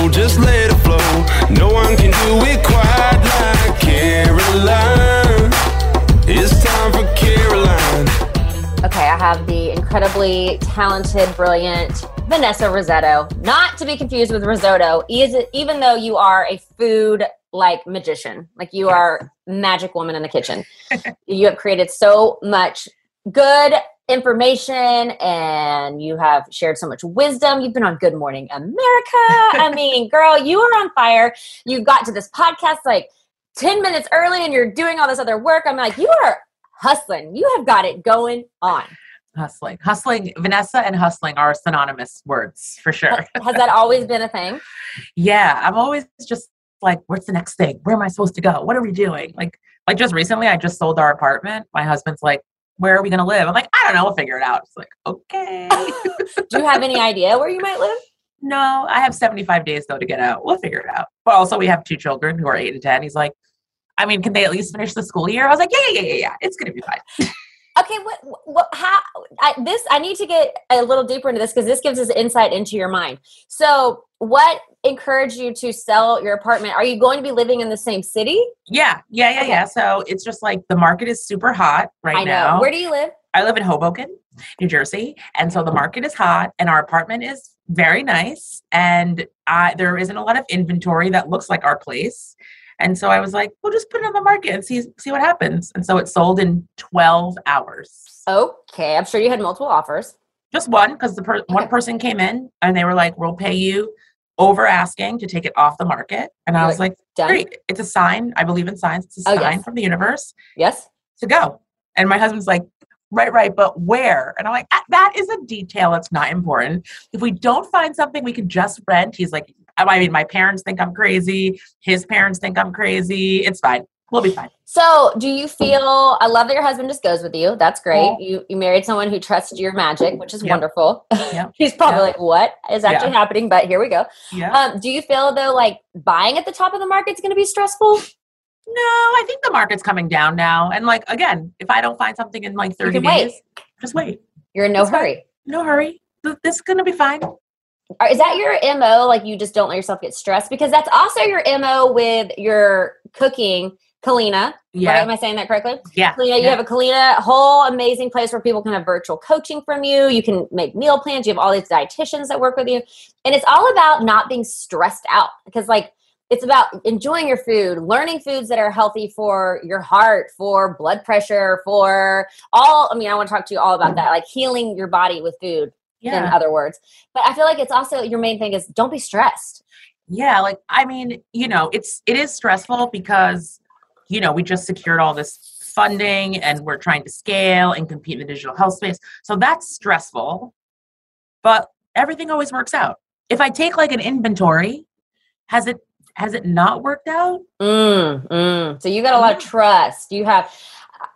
Soul just let it flow. No one can do it quite like Caroline. It's time for Caroline. Okay, I have the incredibly talented, brilliant Vanessa Rissetto. Not to be confused with risotto, even though you are a food like magician, like you are magic woman in the kitchen. you have created so much good information and you have shared so much wisdom. You've been on Good Morning America. I mean, girl, you are on fire. You got to this podcast like 10 minutes early and you're doing all this other work. I'm like, you are hustling. You have got it going on. Hustling. Hustling. Vanessa and hustling are synonymous words for sure. Has that always been a thing? yeah. I'm always just like, what's the next thing? Where am I supposed to go? What are we doing? Like, like just recently, I just sold our apartment. My husband's like, where are we going to live? I'm like, I don't know. We'll figure it out. It's like, okay. Do you have any idea where you might live? no, I have 75 days though to get out. We'll figure it out. But also, we have two children who are eight and 10. He's like, I mean, can they at least finish the school year? I was like, yeah, yeah, yeah, yeah, yeah. It's going to be fine. Okay, what, what how I, this I need to get a little deeper into this because this gives us insight into your mind. So, what encouraged you to sell your apartment? Are you going to be living in the same city? Yeah, yeah, yeah, Okay. yeah. So it's just like the market is super hot right I know. now. Where do you live? I live in Hoboken, New Jersey, and so the market is hot, and our apartment is very nice, and I, there isn't a lot of inventory that looks like our place. And so I was like, we'll just put it on the market and see see what happens. And so it sold in 12 hours. Okay, I'm sure you had multiple offers. Just one, because the per- one person came in and they were like, we'll pay you over asking to take it off the market. And I You're was like, Done. great. It's a sign. I believe in signs. It's a Oh, sign yes. from the universe Yes. to go. And my husband's like, right, right, but where? And I'm like, "Ah, that is a detail It's not important. If we don't find something we can just rent, he's like, I mean, my parents think I'm crazy. His parents think I'm crazy. It's fine. We'll be fine. So, do you feel? I love that your husband just goes with you. That's great. Yeah. You you married someone who trusts your magic, which is Yep. wonderful. Yep. He's probably Yep. like, "What is actually happening?" But here we go. Yeah. Um, do you feel though like buying at the top of the market is going to be stressful? no, I think the market's coming down now. And like, again, if I don't find something in like 30 can wait. days, just wait. You're in no That's fine. hurry. No hurry. This is going to be fine. Is that your MO? Like you just don't let yourself get stressed? Because that's also your MO with your cooking, Culina. Yeah. Right? Am I saying that correctly? Yeah. Culina, you yeah. have a Culina whole amazing place where people can have virtual coaching from you. You can make meal plans. You have all these dietitians that work with you. And it's all about not being stressed out because like it's about enjoying your food, learning foods that are healthy for your heart, for blood pressure, for all I mean, I want to talk to you all about that, like healing your body with food yeah. in other words. But I feel like it's also your main thing is don't be stressed. Yeah, like I mean, you know, it's it is stressful because you know, we just secured all this funding and we're trying to scale and compete in the digital health space. So that's stressful. but everything always works out. If I take like an inventory, has it has it not worked out? Mm, mm. So you got a lot of trust. You have.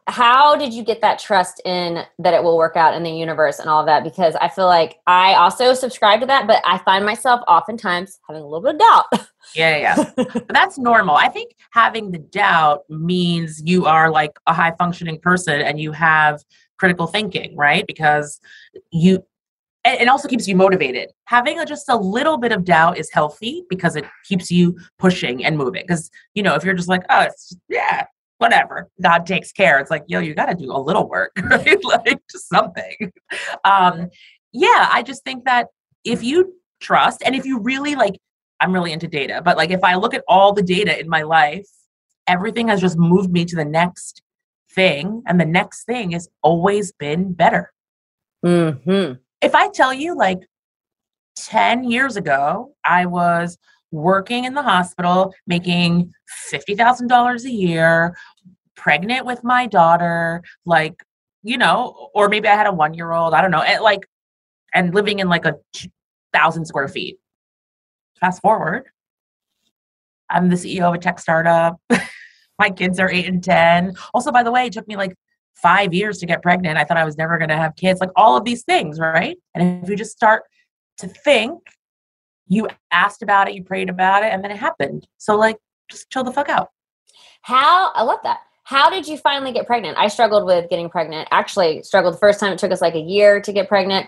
How did you get that trust in that it will work out in the universe and all of that? Because I feel like I also subscribe to that, but I find myself oftentimes having a little bit of doubt. Yeah, yeah. But that's normal. I think having the doubt means you are like a high functioning person and you have critical thinking, right? Because you and it also keeps you motivated. Having a, just a little bit of doubt is healthy because it keeps you pushing and moving. Because you know, if you're just like, oh, it's yeah, whatever, God takes care. It's like, yo, you got to do a little work, right? like just something. Um, yeah, I just think that if you trust and if you really like I'm really into data, but like if I look at all the data in my life, everything has just moved me to the next thing, and the next thing has always been better. hmm If I tell you, like 10 years ago, I was working in the hospital, making $50,000 a year, pregnant with my daughter, like, you know, or maybe I had a one year old, I don't know, and like, and living in like a thousand square feet fast forward, I'm the CEO of a tech startup. My kids are eight and 10. Also, by the way, it took me like five years to get pregnant. I thought I was never going to have kids, like all of these things, right? And if you just start to think, you asked about it, you prayed about it, and then it happened. So, like, just chill the fuck out. How I love that. How did you finally get pregnant? I struggled with getting pregnant. Actually, struggled the first time. It took us like a year to get pregnant.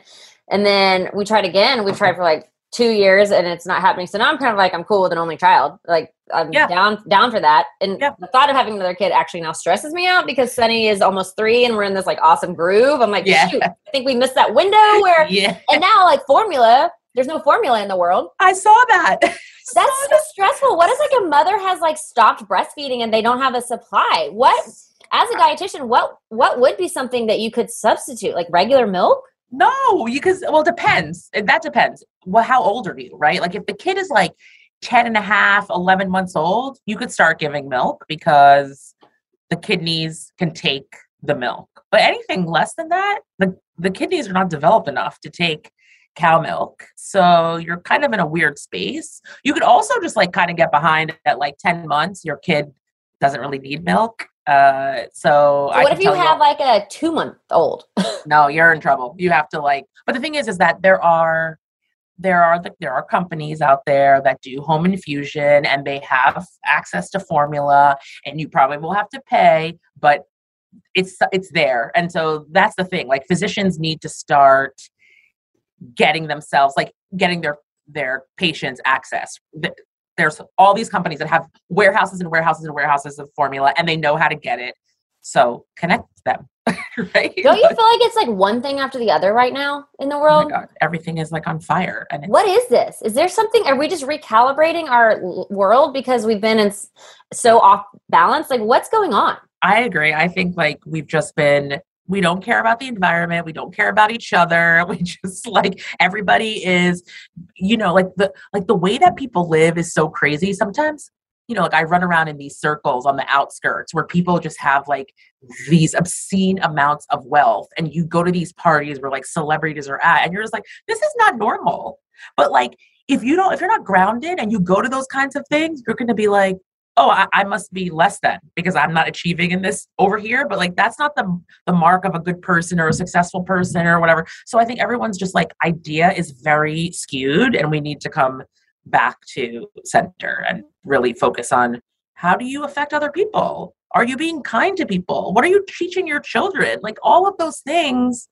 And then we tried again. We tried for like two years and it's not happening. So now I'm kind of like I'm cool with an only child. Like I'm Yeah. down down for that. And Yeah. the thought of having another kid actually now stresses me out because Sunny is almost three and we're in this like awesome groove. I'm like, Yeah. shoot, I think we missed that window where Yeah. and now like formula, there's no formula in the world. I saw that. That's so stressful. What if like a mother has like stopped breastfeeding and they don't have a supply? What as a dietitian, what what would be something that you could substitute? Like regular milk? No, because well, it depends. That depends. Well, how old are you, right? Like if the kid is like 10 and a half, 11 months old, you could start giving milk because the kidneys can take the milk. But anything less than that, the, the kidneys are not developed enough to take cow milk. So you're kind of in a weird space. You could also just like kind of get behind at like 10 months, your kid doesn't really need milk. Uh, so So what if you have like a two month old? no you're in trouble you have to like but the thing is is that there are there are the, there are companies out there that do home infusion and they have access to formula and you probably will have to pay but it's it's there and so that's the thing like physicians need to start getting themselves like getting their their patients access there's all these companies that have warehouses and warehouses and warehouses of formula and they know how to get it so connect them right Don't you feel like it's like one thing after the other right now in the Oh world? my God, everything is like on fire. And it's, What is this? Is there something? Are we just recalibrating our world because we've been in s- so off balance? Like, what's going on? I agree. I think like we've just been, we don't care about the environment. We don't care about each other. We just like everybody is, you know, like the like the way that people live is so crazy sometimes. You know, like I run around in these circles on the outskirts where people just have like these obscene amounts of wealth. And you go to these parties where like celebrities are at, and you're just like, this is not normal. But like if you don't, if you're not grounded and you go to those kinds of things, you're gonna be like, oh I, I must be less than because i'm not achieving in this over here. But like that's not the the mark of a good person or a successful person or whatever. So i think everyone's just like idea is very skewed and we need to come back to center and really focus on how do you affect other people? Are you being kind to people? What are you teaching your children? Like all of those things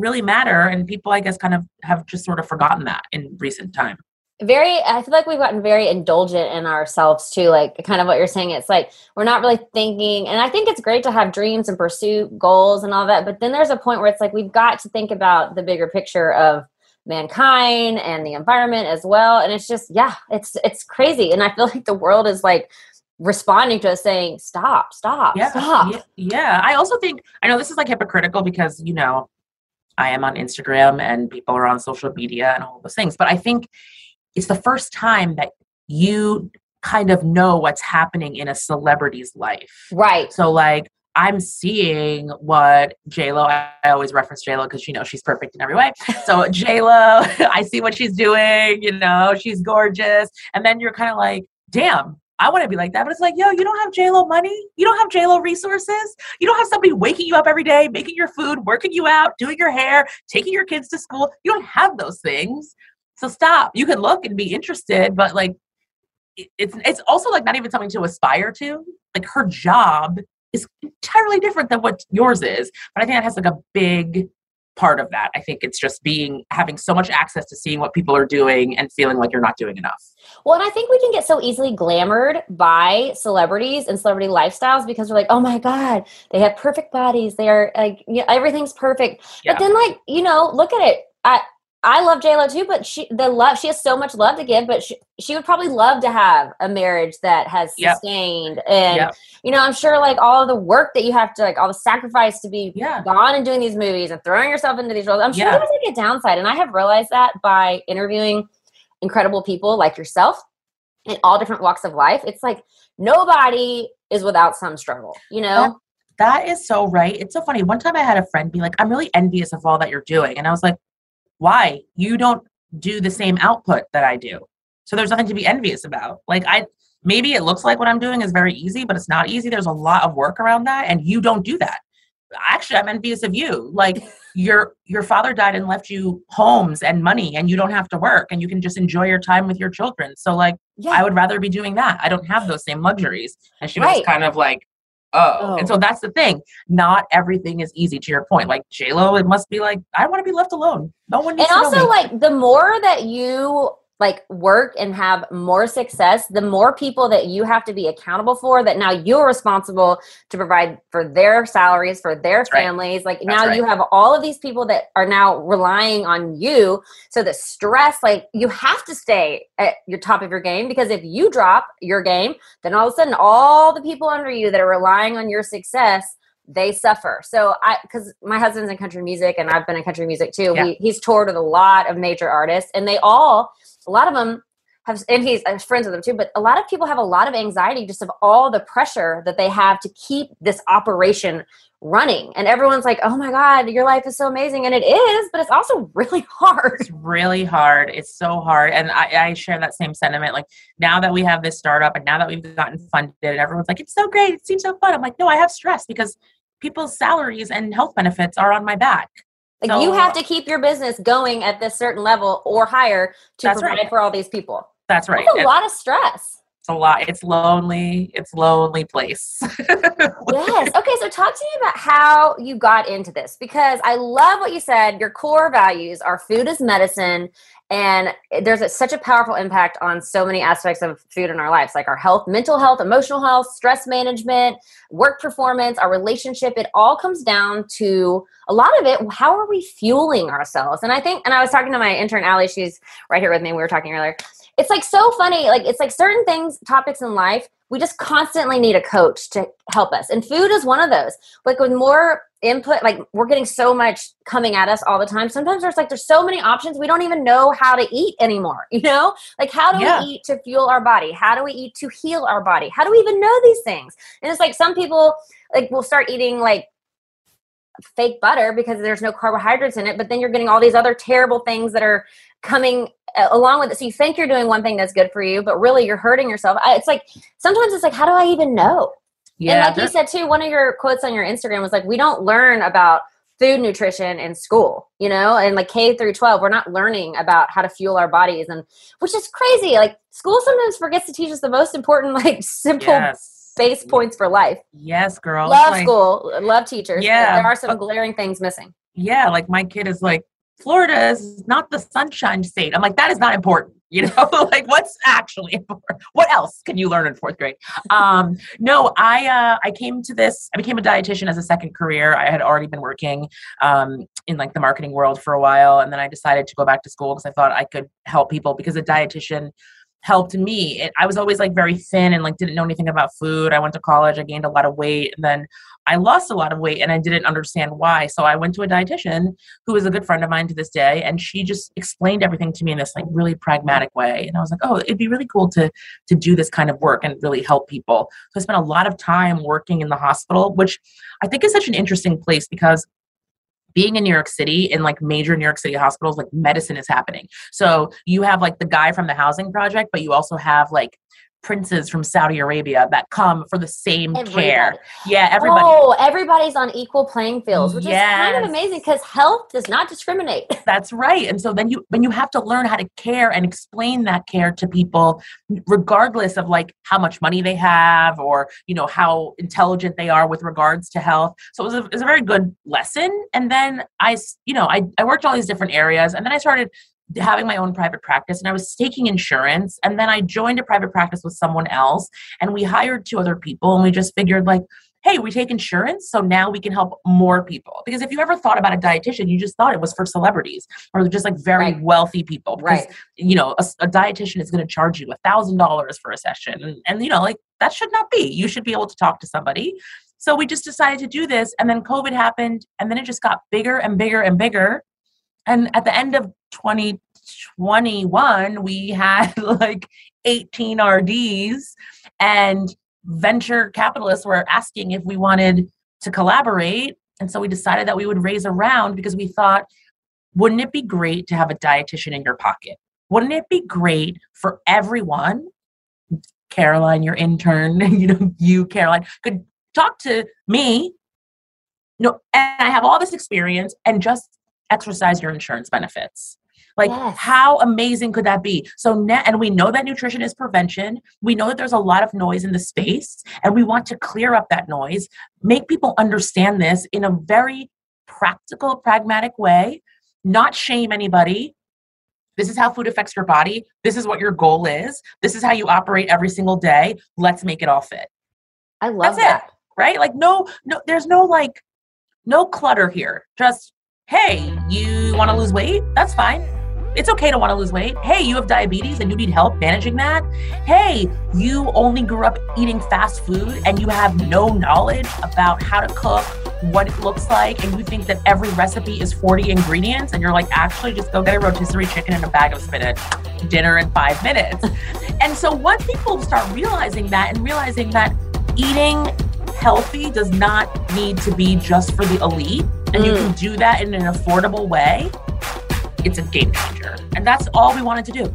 really matter and people i guess kind of have just sort of forgotten that in recent time Very, I feel like we've gotten very indulgent in ourselves too. Like, kind of what you're saying. It's like we're not really thinking, and I think it's great to have dreams and pursue goals and all that. But then there's a point where it's like we've got to think about the bigger picture of mankind and the environment as well. And it's just, yeah, it's it's crazy. And I feel like the world is like responding to us saying, "Stop, stop, yeah, stop." yeah, yeah. I also think I know this is like hypocritical because you know I am on Instagram and people are on social media and all those things, but I think it's the first time that you kind of know what's happening in a celebrity's life. Right. So like I'm seeing what J Lo. I, I always reference J Lo because you know she's perfect in every way. So J Lo, I see what she's doing. You know, she's gorgeous, and then you're kind of like, damn. I want to be like that, but it's like, yo, you don't have J Lo money, you don't have J Lo resources, you don't have somebody waking you up every day, making your food, working you out, doing your hair, taking your kids to school. You don't have those things, so stop. You can look and be interested, but like, it's it's also like not even something to aspire to. Like her job is entirely different than what yours is. But I think that has like a big part of that. I think it's just being having so much access to seeing what people are doing and feeling like you're not doing enough. Well, and I think we can get so easily glamored by celebrities and celebrity lifestyles because we're like, oh my God, they have perfect bodies. They are like, you know, everything's perfect. Yeah. But then, like, you know, look at it. I, I love J Lo too, but she the love she has so much love to give, but she she would probably love to have a marriage that has Yep. sustained and Yep. you know, I'm sure like all the work that you have to like all the sacrifice to be Yeah. gone and doing these movies and throwing yourself into these roles. I'm sure Yeah. there was like a downside. And I have realized that by interviewing incredible people like yourself in all different walks of life. It's like nobody is without some struggle, you know? That is so right. It's so funny. One time I had a friend be like, I'm really envious of all that you're doing. And I was like, why? You don't do the same output that I do. So there's nothing to be envious about. Like, I maybe it looks like what I'm doing is very easy, but it's not easy. There's a lot of work around that. And you don't do that. Actually, I'm envious of you. Like, your your father died and left you homes and money and you don't have to work and you can just enjoy your time with your children so like Yeah. i would rather be doing that i don't have those same luxuries and she was kind of like oh. Oh. and so oh. that's the thing not everything is easy to your point like j-lo it must be like i want to be left alone no one and needs to know also like the more that you like work and have more success the more people that you have to be accountable for that now you're responsible to provide for their salaries for their right. families like That's now right. you have all of these people that are now relying on you so the stress like you have to stay at your top of your game because if you drop your game then all of a sudden all the people under you that are relying on your success they suffer. So I, because my husband's in country music and I've been in country music too. Yeah. He, he's toured with a lot of major artists, and they all, a lot of them have, and he's friends with them too. But a lot of people have a lot of anxiety just of all the pressure that they have to keep this operation running. And everyone's like, "Oh my God, your life is so amazing," and it is, but it's also really hard. it's really hard it's so hard and I, I share that same sentiment like now that we have this startup and now that we've gotten funded and everyone's like it's so great it seems so fun i'm like no i have stress because people's salaries and health benefits are on my back Like So- you have to keep your business going at this certain level or higher to provide right. for all these people. that's right That's a It- lot of stress. it's a lot it's lonely it's lonely place yes. Okay. So talk to me about how you got into this because I love what you said. Your core values are food is medicine, and there's a, such a powerful impact on so many aspects of food in our lives, like our health, mental health, emotional health, stress management, work performance, our relationship. It all comes down to a lot of it. How are we fueling ourselves? And I think, and I was talking to my intern Allie. She's right here with me. We were talking earlier. It's like so funny. Like it's like certain things, topics in life we just constantly need a coach to help us and food is one of those like with more input like we're getting so much coming at us all the time. Sometimes there's like there's so many options we don't even know how to eat anymore you know? Like how do Yeah. we eat to fuel our body? How do we eat to heal our body? How do we even know these things? And it's like some people like will start eating like fake butter because there's no carbohydrates in it but then you're getting all these other terrible things that are coming uh, along with it. So you think you're doing one thing that's good for you but really you're hurting yourself. I, it's like sometimes it's like how do i even know yeah and like you said too one of your quotes on your instagram was like we don't learn about food nutrition in school you know? And like k through 12 we're not learning about how to fuel our bodies and which is crazy. Like school sometimes forgets to teach us the most important like simple yes. base points for life. Yes girl. Love like- school love teachers Yeah, there are some but- glaring things missing. Yeah like my kid is like florida is not the sunshine state. I'm like that is not important you know like what's actually what else can you learn in fourth grade? Um no i uh i came to this i became a dietitian as a second career. I had already been working um in like the marketing world for a while and then i decided to go back to school because i thought i could help people because a dietitian helped me. It, I was always like very thin and like didn't know anything about food. I went to college, I gained a lot of weight, and then I lost a lot of weight and I didn't understand why. So I went to a dietitian who is a good friend of mine to this day, and she just explained everything to me in this like really pragmatic way. And I was like, oh, it'd be really cool to to do this kind of work and really help people. So I spent a lot of time working in the hospital, which I think is such an interesting place because being in New York City in like major New York City hospitals, like medicine is happening. So you have like the guy from the housing project, but you also have like princes from Saudi Arabia that come for the same Everybody. care. Yeah, everybody. Oh, everybody's on equal playing fields, which is kind of amazing because health does not discriminate. That's right. And so then you when you have to learn how to care and explain that care to people regardless of like how much money they have or you know how intelligent they are with regards to health. So it was a, it was a very good lesson. And then I, you know I, I worked all these different areas and then I started having my own private practice and I was taking insurance and then I joined a private practice with someone else and we hired two other people and we just figured like hey, we take insurance, so now we can help more people. Because if you ever thought about a dietitian, you just thought it was for celebrities or just like very Right. wealthy people. Because, Right. you know, a, a dietitian is going to charge you a thousand dollars for a session, and, and you know, like that should not be. You should be able to talk to somebody. So we just decided to do this, and then COVID happened, and then it just got bigger and bigger and bigger. And at the end of 2021, we had like 18 RDs, and venture capitalists were asking if we wanted to collaborate. And so we decided that we would raise a round because we thought, wouldn't it be great to have a dietitian in your pocket? Wouldn't it be great for everyone? Caroline, your intern, you know, you, Caroline, could talk to me. No, and I have all this experience and just exercise your insurance benefits. Like, Yes. how amazing could that be? So, and we know that nutrition is prevention. We know that there's a lot of noise in the space, and we want to clear up that noise, make people understand this in a very practical, pragmatic way, not shame anybody. This is how food affects your body. This is what your goal is. This is how you operate every single day. Let's make it all fit I love That's that. it, right? Like no, no, there's no like, no clutter here. Just hey, you want to lose weight? That's fine. It's okay to want to lose weight. Hey, you have diabetes and you need help managing that. Hey, you only grew up eating fast food and you have no knowledge about how to cook, what it looks like, and you think that every recipe is 40 ingredients, and you're like, actually, just go get a rotisserie chicken and a bag of spinach, dinner in five minutes. and so once people start realizing that and realizing that eating healthy does not need to be just for the elite and you mm. can do that in an affordable way it's a game changer. And that's all we wanted to do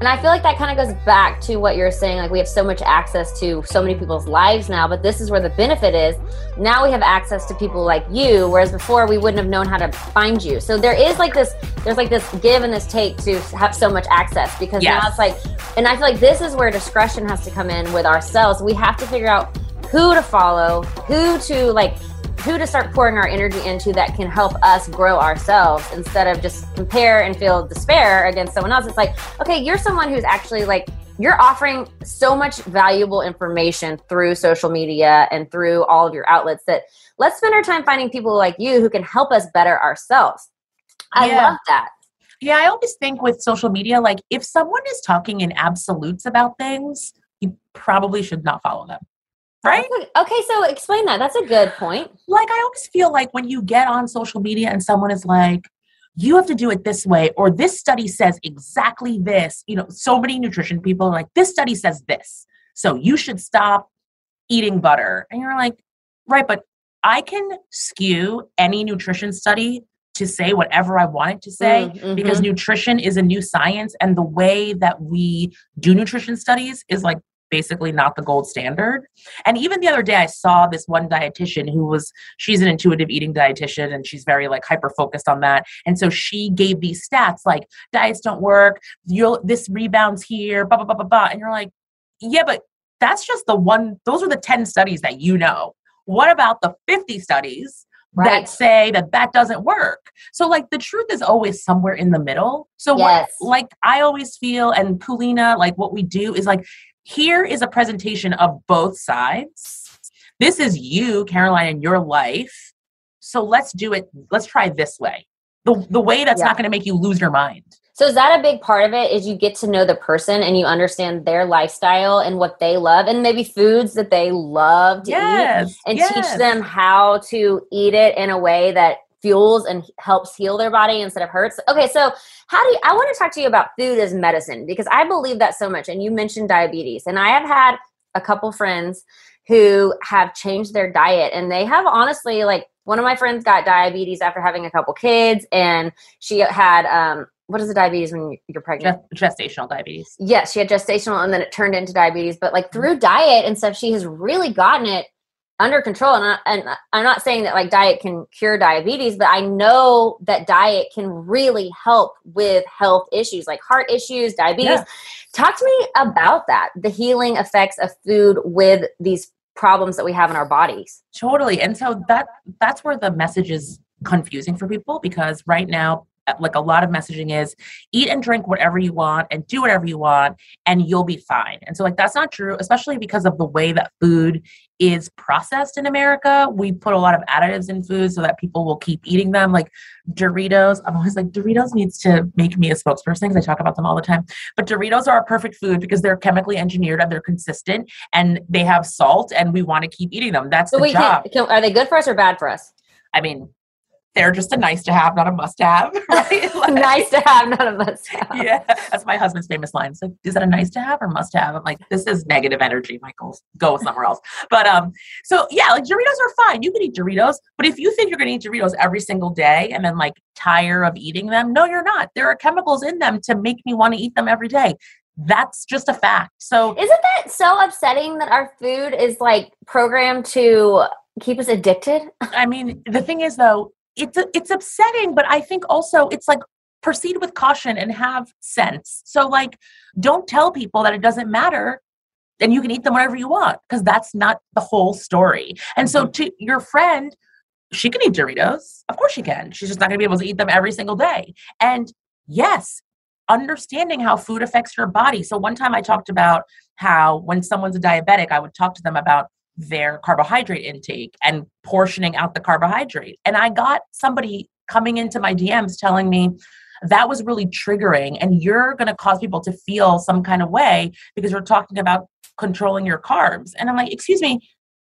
And I feel like that kind of goes back to what you're saying. Like we have so much access to so many people's lives now, but this is where the benefit is. Now we have access to people like you, whereas before we wouldn't have known how to find you. So there is like this, there's like this give and this take to have so much access because Yes. now it's like, and I feel like this is where discretion has to come in with ourselves. We have to figure out who to follow, who to like, who to start pouring our energy into that can help us grow ourselves instead of just compare and feel despair against someone else. It's like, okay, you're someone who's actually like, you're offering so much valuable information through social media and through all of your outlets that let's spend our time finding people like you who can help us better ourselves. I Yeah. love that. Yeah, I always think with social media, like if someone is talking in absolutes about things, you probably should not follow them. Right? Okay, okay, so explain that. That's a good point. Like I always feel like when you get on social media and someone is like, you have to do it this way, or this study says exactly this. You know, so many nutrition people are like, this study says this. So you should stop eating butter. And you're like, right, but I can skew any nutrition study to say whatever I want it to say Mm, because mhm. nutrition is a new science and the way that we do nutrition studies is like basically not the gold standard. And even the other day I saw this one dietitian who was she's an intuitive eating dietitian and she's very like hyper focused on that. And so she gave these stats like diets don't work, you'll this rebounds here, blah blah blah blah blah. And you're like, yeah, but that's just the one those are the 10 studies that you know. What about the 50 studies Right. that say that that doesn't work. So like the truth is always somewhere in the middle. So Yes. what like I always feel and Culina like what we do is like here is a presentation of both sides. This is you Caroline in your life. So let's do it let's try this way. The the way that's Yeah. not going to make you lose your mind. So is that a big part of it? Is you get to know the person and you understand their lifestyle and what they love, and maybe foods that they love to eat, and yes. teach them how to eat it in a way that fuels and helps heal their body instead of hurts. Okay, so how do you, I want to talk to you about food as medicine because I believe that so much. And you mentioned diabetes, and I have had a couple friends who have changed their diet, and they have honestly like one of my friends got diabetes after having a couple kids, and she had um, what is the diabetes when you're pregnant? Gest- gestational diabetes. Yes, she had gestational and then it turned into diabetes. But like through diet and stuff, she has really gotten it under control. And, I, and I'm not saying that like diet can cure diabetes, but I know that diet can really help with health issues like heart issues, diabetes. Yeah. Talk to me about that the healing effects of food with these problems that we have in our bodies. Totally. And so that that's where the message is confusing for people because right now Uh, like a lot of messaging is eat and drink whatever you want and do whatever you want and you'll be fine. And so like that's not true especially because of the way that food is processed in America. We put a lot of additives in food so that people will keep eating them like Doritos. I'm always like Doritos needs to make me a spokesperson because I talk about them all the time. But Doritos are a perfect food because they're chemically engineered and they're consistent and they have salt and we want to keep eating them. That's So the we job. can, can, are they good for us or bad for us? I mean, they're just a nice to have, not a must have, right? Like, nice to have, not a must have. Yeah, that's my husband's famous line. So, is that a nice to have or must have? I'm like, this is negative energy, Michael. Go somewhere else. But um, so yeah, like Doritos are fine. You can eat Doritos, but if you think you're gonna eat Doritos every single day and then like tire of eating them, no, you're not. There are chemicals in them to make me want to eat them every day. That's just a fact. So Isn't that so upsetting that our food is like programmed to keep us addicted? I mean, the thing is though, it's it's upsetting, but I think also it's like proceed with caution and have sense. So like don't tell people that it doesn't matter and you can eat them whenever you want because that's not the whole story. And so mm-hmm. to your friend, she can eat Doritos. Of course she can. She's just not going to be able to eat them every single day. And yes, understanding how food affects your body. So one time I talked about how when someone's a diabetic, I would talk to them about their carbohydrate intake and portioning out the carbohydrate. And I got somebody coming into my DMs telling me that was really triggering and you're going to cause people to feel some kind of way because you're talking about controlling your carbs. And I'm like, excuse me,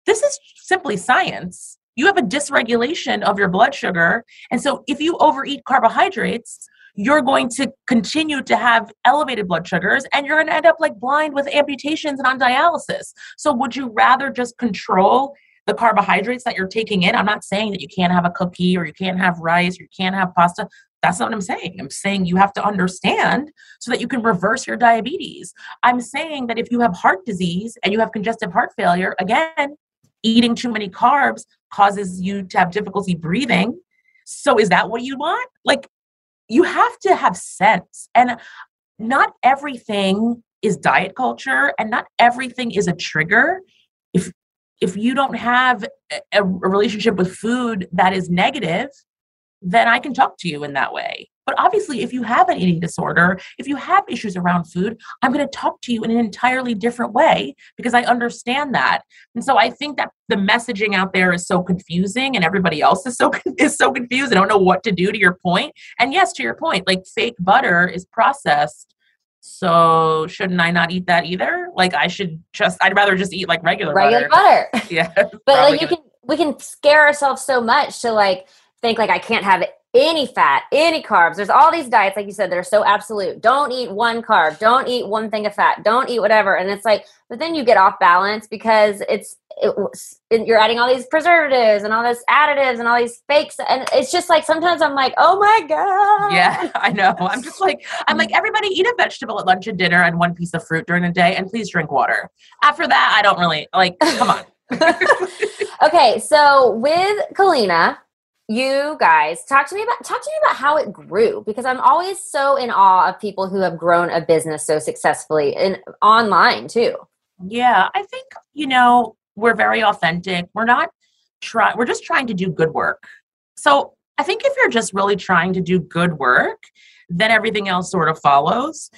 this is simply science. you have a dysregulation of your blood sugar. And so if you overeat carbohydrates, you're going to continue to have elevated blood sugars and you're going to end up like blind with amputations and on dialysis. So would you rather just control the carbohydrates that you're taking in? I'm not saying that you can't have a cookie or you can't have rice or you can't have pasta. That's not what I'm saying. I'm saying you have to understand so that you can reverse your diabetes. I'm saying that if you have heart disease and you have congestive heart failure, again, eating too many carbs causes you to have difficulty breathing. So is that what you want? Like you have to have sense. And not everything is diet culture and not everything is a trigger. If if you don't have a, a relationship with food that is negative, then I can talk to you in that way. But obviously, if you have an eating disorder, if you have issues around food, I'm going to talk to you in an entirely different way because I understand that. And so I think that the messaging out there is so confusing and everybody else is so is so confused. I don't know what to do to your point. And yes, to your point, like fake butter is processed. So shouldn't I not eat that either? Like I should just I'd rather just eat like regular regular butter. butter. yeah. but like you can we can scare ourselves so much to like think like I can't have any fat, any carbs. There's all these diets, like you said, that are so absolute. Don't eat one carb. Don't eat one thing of fat. Don't eat whatever. And it's like, but then you get off balance because it's it, you're adding all these preservatives and all this additives and all these fakes. And it's just like sometimes I'm like, oh my god. Yeah, I know. I'm just like I'm like everybody eat a vegetable at lunch and dinner and one piece of fruit during the day, and please drink water. After that, I don't really like. Come on. okay, so with Culina, you guys talk to me about talk to me about how it grew because i'm always so in awe of people who have grown a business so successfully and online too. Yeah i think you know we're very authentic. We're not trying we're just trying to do good work. So i think if you're just really trying to do good work then everything else sort of follows.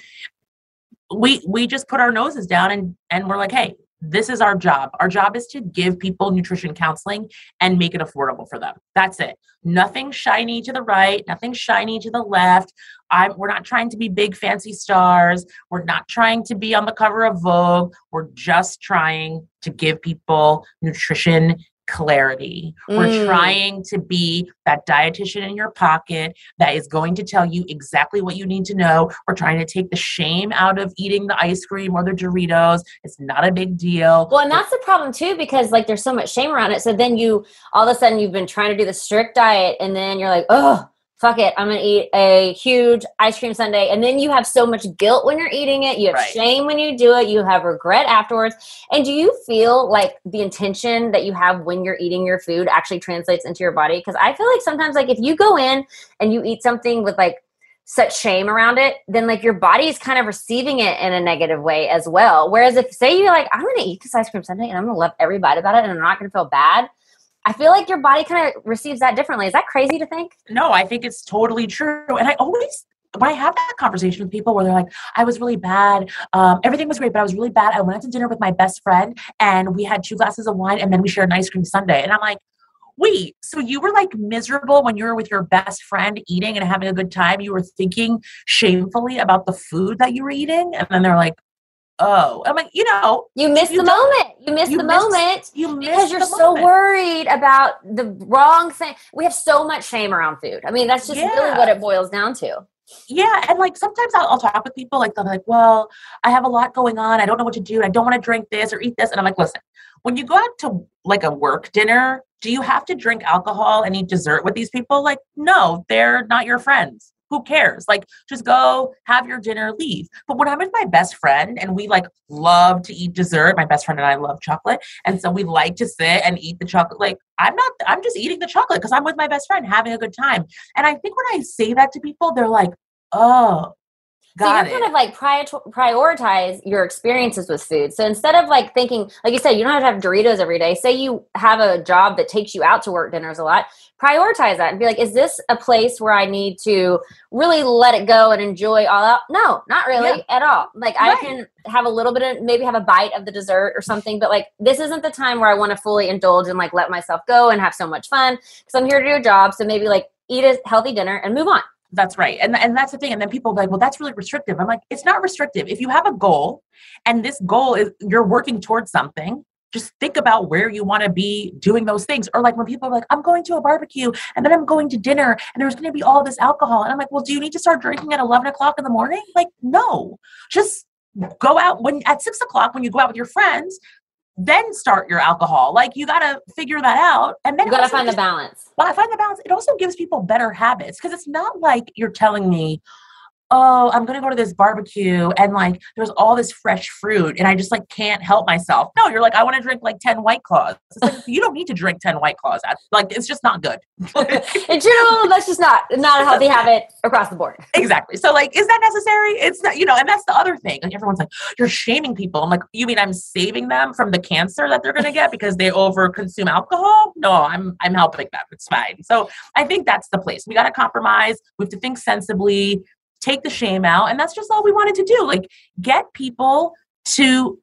We we just put our noses down and and we're like hey this is our job. Our job is to give people nutrition counseling and make it affordable for them. That's it. Nothing shiny to the right, nothing shiny to the left. I'm, we're not trying to be big fancy stars. We're not trying to be on the cover of Vogue. We're just trying to give people nutrition clarity. Mm. We're trying to be that dietitian in your pocket that is going to tell you exactly what you need to know. We're trying to take the shame out of eating the ice cream or the Doritos. It's not a big deal. Well, and that's the problem too, because like there's so much shame around it. So then you all of a sudden you've been trying to do the strict diet and then you're like, oh, fuck it, I'm gonna eat a huge ice cream sundae. And then you have so much guilt when you're eating it. You have right. shame when you do it. You have regret afterwards. And do you feel like the intention that you have when you're eating your food actually translates into your body? Because I feel like sometimes, like if you go in and you eat something with like such shame around it, then like your body is kind of receiving it in a negative way as well. Whereas if say you're like, I'm gonna eat this ice cream sundae and I'm gonna love every bite about it and I'm not gonna feel bad I feel like your body kind of receives that differently. Is that crazy to think? No, I think it's totally true. And I always when I have that conversation with people where they're like, I was really bad. Um, everything was great, but I was really bad. I went out to dinner with my best friend and we had two glasses of wine and then we shared an ice cream sundae. And I'm like, wait, so you were like miserable when you were with your best friend eating and having a good time? You were thinking shamefully about the food that you were eating? And then they're like, oh i'm like you know you miss you the moment. You miss you the missed, moment you because you're so moment. worried about the wrong thing. We have so much shame around food. I mean that's just yeah. really what it boils down to. Yeah and like sometimes I'll, I'll, talk with people like they're like well i have a lot going on. I don't know what to do. I don't want to drink this or eat this. And i'm like listen when you go out to like a work dinner do you have to drink alcohol and eat dessert with these people? Like no they're not your friends who cares? Like, just go have your dinner, leave. But when I'm with my best friend and we like love to eat dessert, my best friend and I love chocolate. And so we like to sit and eat the chocolate. Like, I'm not, I'm just eating the chocolate because I'm with my best friend having a good time. And I think when I say that to people, they're like, oh, Got so you're kind of like prioritize your experiences with food. So instead of like thinking, like you said, you don't have to have Doritos every day. Say you have a job that takes you out to work dinners a lot. Prioritize that and be like, is this a place where I need to really let it go and enjoy all out? No, not really yeah. at all. Like right. I can have a little bit of maybe have a bite of the dessert or something, but like this isn't the time where I want to fully indulge and like let myself go and have so much fun because I'm here to do a job. So maybe like eat a healthy dinner and move on. That's right. And, and that's the thing. And then people like, well, that's really restrictive. I'm like, it's not restrictive. If you have a goal and this goal is you're working towards something, just think about where you want to be doing those things. Or like when people are like, I'm going to a barbecue and then I'm going to dinner and there's going to be all this alcohol. And I'm like, well, do you need to start drinking at 11 o'clock in the morning? Like, no, just go out when at six o'clock when you go out with your friends then start your alcohol. Like you got to figure that out, and then you got to find the balance. Well, I find the balance. It also gives people better habits because it's not like you're telling me, oh, I'm going to go to this barbecue and like there's all this fresh fruit and I just like can't help myself. No, you're like, I want to drink like 10 white claws. It's like, you don't need to drink 10 white claws. Like, it's just not good. In general, that's just not, not a healthy habit across the board. Exactly. So like, is that necessary? It's not, you know, and that's the other thing. Like everyone's like, you're shaming people. I'm like, you mean I'm saving them from the cancer that they're going to get because they over consume alcohol? No, I'm, I'm helping them. It's fine. So I think that's the place. We got to compromise. We have to think sensibly take the shame out. And that's just all we wanted to do. Like get people to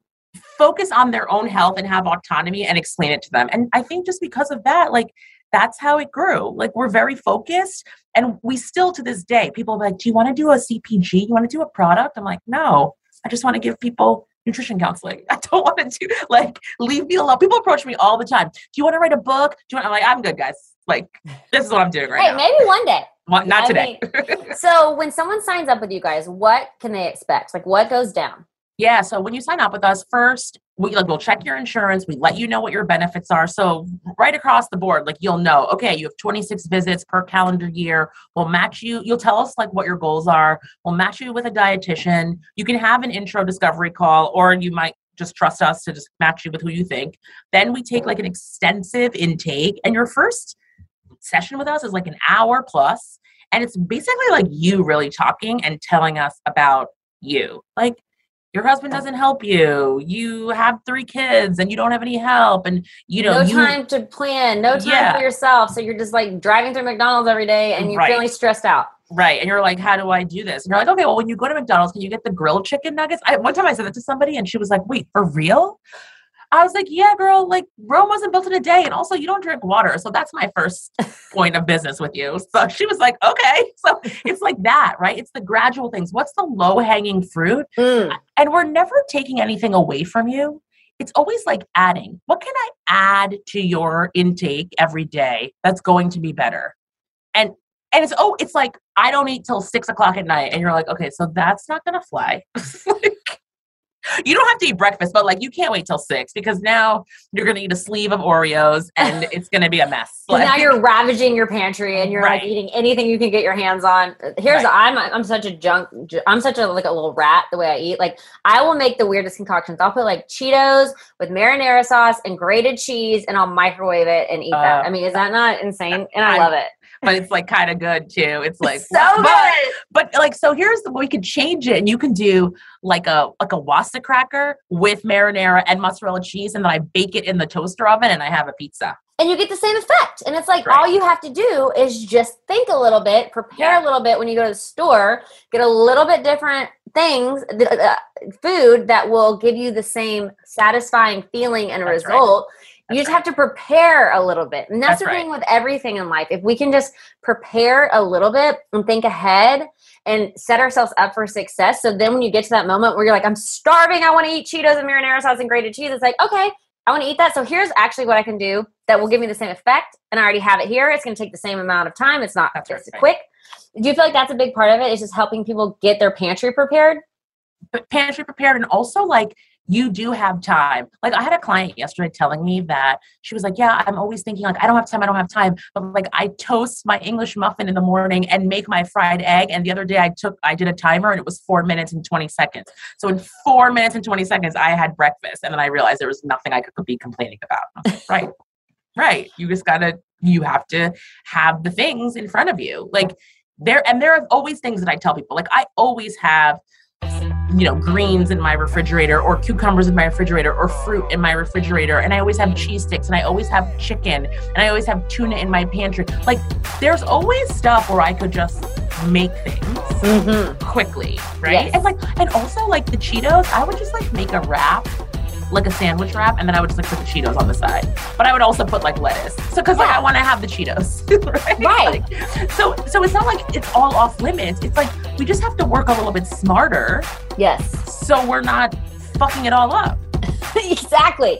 focus on their own health and have autonomy and explain it to them. And I think just because of that, like that's how it grew. Like we're very focused and we still to this day, people are like, Do you want to do a CPG? You want to do a product? I'm like, no, I just want to give people nutrition counseling. I don't want to do like leave me alone. People approach me all the time. Do you want to write a book? Do you want I'm like, I'm good, guys. Like this is what I'm doing right hey, now. maybe one day. Well, not I today. Mean, so when someone signs up with you guys, what can they expect? Like what goes down? Yeah, so when you sign up with us, first we like we'll check your insurance, we let you know what your benefits are. So right across the board, like you'll know, okay, you have 26 visits per calendar year. We'll match you, you'll tell us like what your goals are. We'll match you with a dietitian. You can have an intro discovery call, or you might just trust us to just match you with who you think. Then we take like an extensive intake, and your first session with us is like an hour plus, and it's basically like you really talking and telling us about you. Like your husband oh. doesn't help you. You have three kids and you don't have any help, and you know no you, time to plan, no time yeah. for yourself. So you're just like driving through McDonald's every day, and you're right. feeling stressed out. Right. And you're like, how do I do this? And you're like, okay, well, when you go to McDonald's, can you get the grilled chicken nuggets? I, one time I said that to somebody and she was like, wait, for real? I was like, yeah, girl, like Rome wasn't built in a day. And also, you don't drink water. So that's my first point of business with you. So she was like, okay. So it's like that, right? It's the gradual things. What's the low hanging fruit? Mm. And we're never taking anything away from you. It's always like adding. What can I add to your intake every day that's going to be better? And and it's oh, it's like I don't eat till six o'clock at night, and you're like, okay, so that's not gonna fly. like, you don't have to eat breakfast, but like you can't wait till six because now you're gonna eat a sleeve of Oreos and it's gonna be a mess. Like, now you're ravaging your pantry and you're right. like eating anything you can get your hands on. Here's right. I'm I'm such a junk I'm such a like a little rat the way I eat. Like I will make the weirdest concoctions. I'll put like Cheetos with marinara sauce and grated cheese and I'll microwave it and eat uh, that. I mean, is that not insane? And I, I love it but it's like kind of good too. It's like so good. But like so here's the we could change it and you can do like a like a Wasa cracker with marinara and mozzarella cheese and then I bake it in the toaster oven and I have a pizza. And you get the same effect. And it's like right. all you have to do is just think a little bit, prepare yeah. a little bit when you go to the store, get a little bit different things, uh, food that will give you the same satisfying feeling and That's result. Right you just have to prepare a little bit. And that's, that's the right. thing with everything in life. If we can just prepare a little bit and think ahead and set ourselves up for success. So then when you get to that moment where you're like, I'm starving, I want to eat Cheetos and marinara sauce and grated cheese, it's like, okay, I want to eat that. So here's actually what I can do that will give me the same effect. And I already have it here. It's going to take the same amount of time. It's not that's just right. quick. Do you feel like that's a big part of it? It's just helping people get their pantry prepared? Pantry prepared and also like you do have time. Like I had a client yesterday telling me that she was like, "Yeah, I'm always thinking like I don't have time, I don't have time." But like I toast my English muffin in the morning and make my fried egg and the other day I took I did a timer and it was 4 minutes and 20 seconds. So in 4 minutes and 20 seconds I had breakfast and then I realized there was nothing I could be complaining about. Like, right. Right. You just got to you have to have the things in front of you. Like there and there are always things that I tell people. Like I always have you know greens in my refrigerator or cucumbers in my refrigerator or fruit in my refrigerator and i always have cheese sticks and i always have chicken and i always have tuna in my pantry like there's always stuff where i could just make things mm-hmm. quickly right yes. and like and also like the cheetos i would just like make a wrap like a sandwich wrap, and then I would just like put the Cheetos on the side. But I would also put like lettuce, so because yeah. like I want to have the Cheetos, right? Right. Like, so so it's not like it's all off limits. It's like we just have to work a little bit smarter. Yes. So we're not fucking it all up. exactly.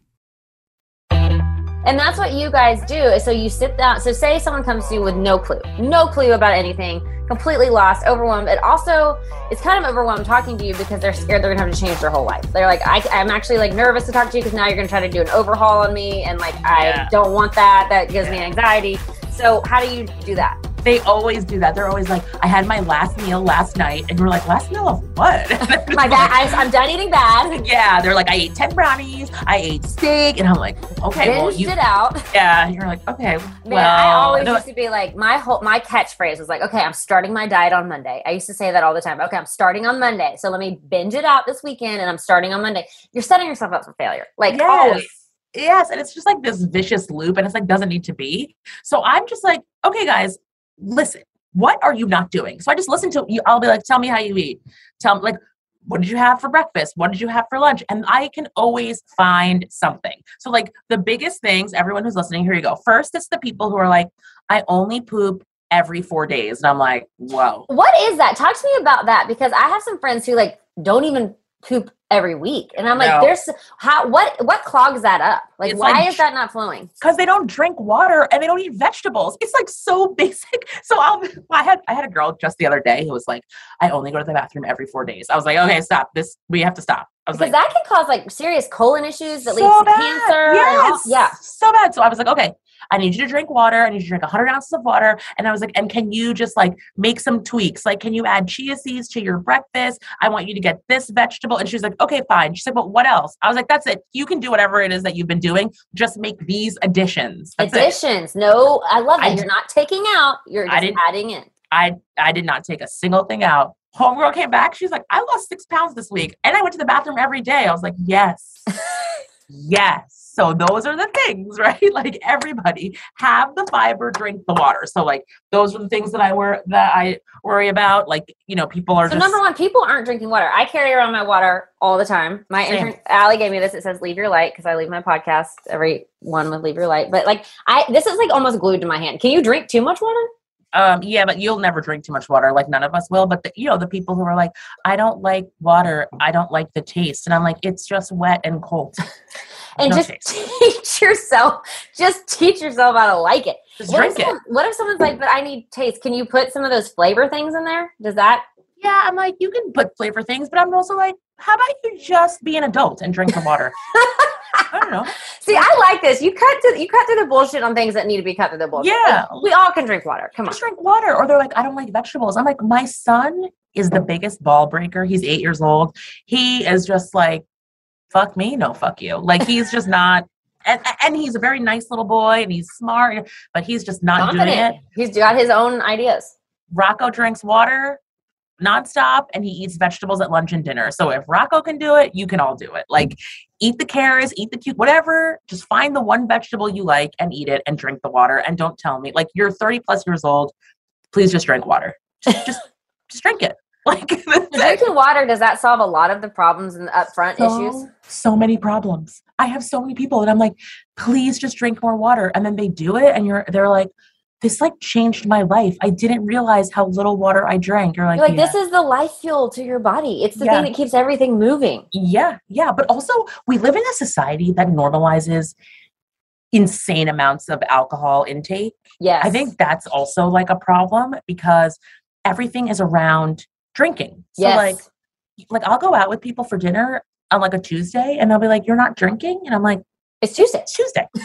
And that's what you guys do. Is So you sit down. So say someone comes to you with no clue, no clue about anything, completely lost, overwhelmed. It also it's kind of overwhelmed talking to you because they're scared they're gonna have to change their whole life. They're like, I, am actually like nervous to talk to you because now you're gonna try to do an overhaul on me, and like I don't want that. That gives yeah. me anxiety. So how do you do that? They always do that. They're always like, I had my last meal last night. And we're like, last meal of what? my bad. I, am done eating bad. Yeah. They're like, I ate 10 brownies. I ate steak. And I'm like, okay. Binged well, you, it out. Yeah. You're like, okay. Man, well, I always used to be like, my whole, my catchphrase was like, okay, I'm starting my diet on Monday. I used to say that all the time. Okay, I'm starting on Monday. So let me binge it out this weekend and I'm starting on Monday. You're setting yourself up for failure. Like yes. always. Yes, and it's just like this vicious loop, and it's like doesn't need to be. So I'm just like, okay, guys, listen what are you not doing? So I just listen to you. I'll be like, tell me how you eat. Tell me like, what did you have for breakfast? What did you have for lunch? And I can always find something. So like the biggest things, everyone who's listening, here you go. First, it's the people who are like, I only poop every four days. And I'm like, whoa. What is that? Talk to me about that because I have some friends who like don't even poop every week. And i'm like no. there's how what what clogs that up? Like it's why like, is that not flowing? Because they don't drink water and they don't eat vegetables. It's like so basic. So I'll, i had i had a girl just the other day who was like i only go to the bathroom every four days. I was like okay stop. This we have to stop. I because like, that can cause like serious colon issues that so leads to bad. cancer yes. All, yeah. So bad. So i was like okay I need you to drink water. I need you to drink 100 ounces of water. And I was like, and can you just like make some tweaks? Like, can you add chia seeds to your breakfast? I want you to get this vegetable. And she's like, okay, fine. She's like, but what else? I was like, that's it. You can do whatever it is that you've been doing. Just make these additions. That's additions. It. No, I love it. You're not taking out. You're just adding in. I I did not take a single thing out. Homegirl came back. She's like, I lost six pounds this week. And I went to the bathroom every day. I was like, yes. yes. So those are the things, right? Like everybody have the fiber, drink the water. So like those are the things that I were that I worry about. Like, you know, people are so just, number one, people aren't drinking water. I carry around my water all the time. My intern Allie gave me this. It says leave your light because I leave my podcast every one with leave your light. But like I this is like almost glued to my hand. Can you drink too much water? Um, yeah, but you'll never drink too much water. Like none of us will. But the, you know, the people who are like, I don't like water. I don't like the taste, and I'm like, it's just wet and cold. and no just teach yourself, just teach yourself how to like it. Just what drink if someone, it. What if someone's like, but I need taste? Can you put some of those flavor things in there? Does that? Yeah, I'm like, you can put flavor things, but I'm also like, how about you just be an adult and drink the water? I don't know. See, I like this. You cut to you cut through the bullshit on things that need to be cut through the bullshit. Yeah, like, we all can drink water. Come just on, drink water. Or they're like, I don't like vegetables. I'm like, my son is the biggest ball breaker. He's eight years old. He is just like fuck me, no fuck you. Like he's just not and and he's a very nice little boy and he's smart, but he's just not Confident. doing it. He's got his own ideas. Rocco drinks water nonstop and he eats vegetables at lunch and dinner. So if Rocco can do it, you can all do it. Like eat the carrots, eat the cute, whatever. Just find the one vegetable you like and eat it and drink the water. And don't tell me like you're 30 plus years old. Please just drink water. Just just, just drink it. Like. Drinking water, does that solve a lot of the problems and the upfront issues? so, so many problems. I have so many people and I'm like, please just drink more water. And then they do it and you're they're like, this like changed my life. I didn't realize how little water I drank. You're like, You're like, "Yeah." this is the life fuel to your body. It's the Yeah. thing that keeps everything moving. Yeah, yeah. But also, we live in a society that normalizes insane amounts of alcohol intake. Yes. I think that's also like a problem because everything is around drinking. So, yes. like, like I'll go out with people for dinner on like a Tuesday, and they'll be like, "You're not drinking," and I'm like, it's Tuesday. "It's Tuesday."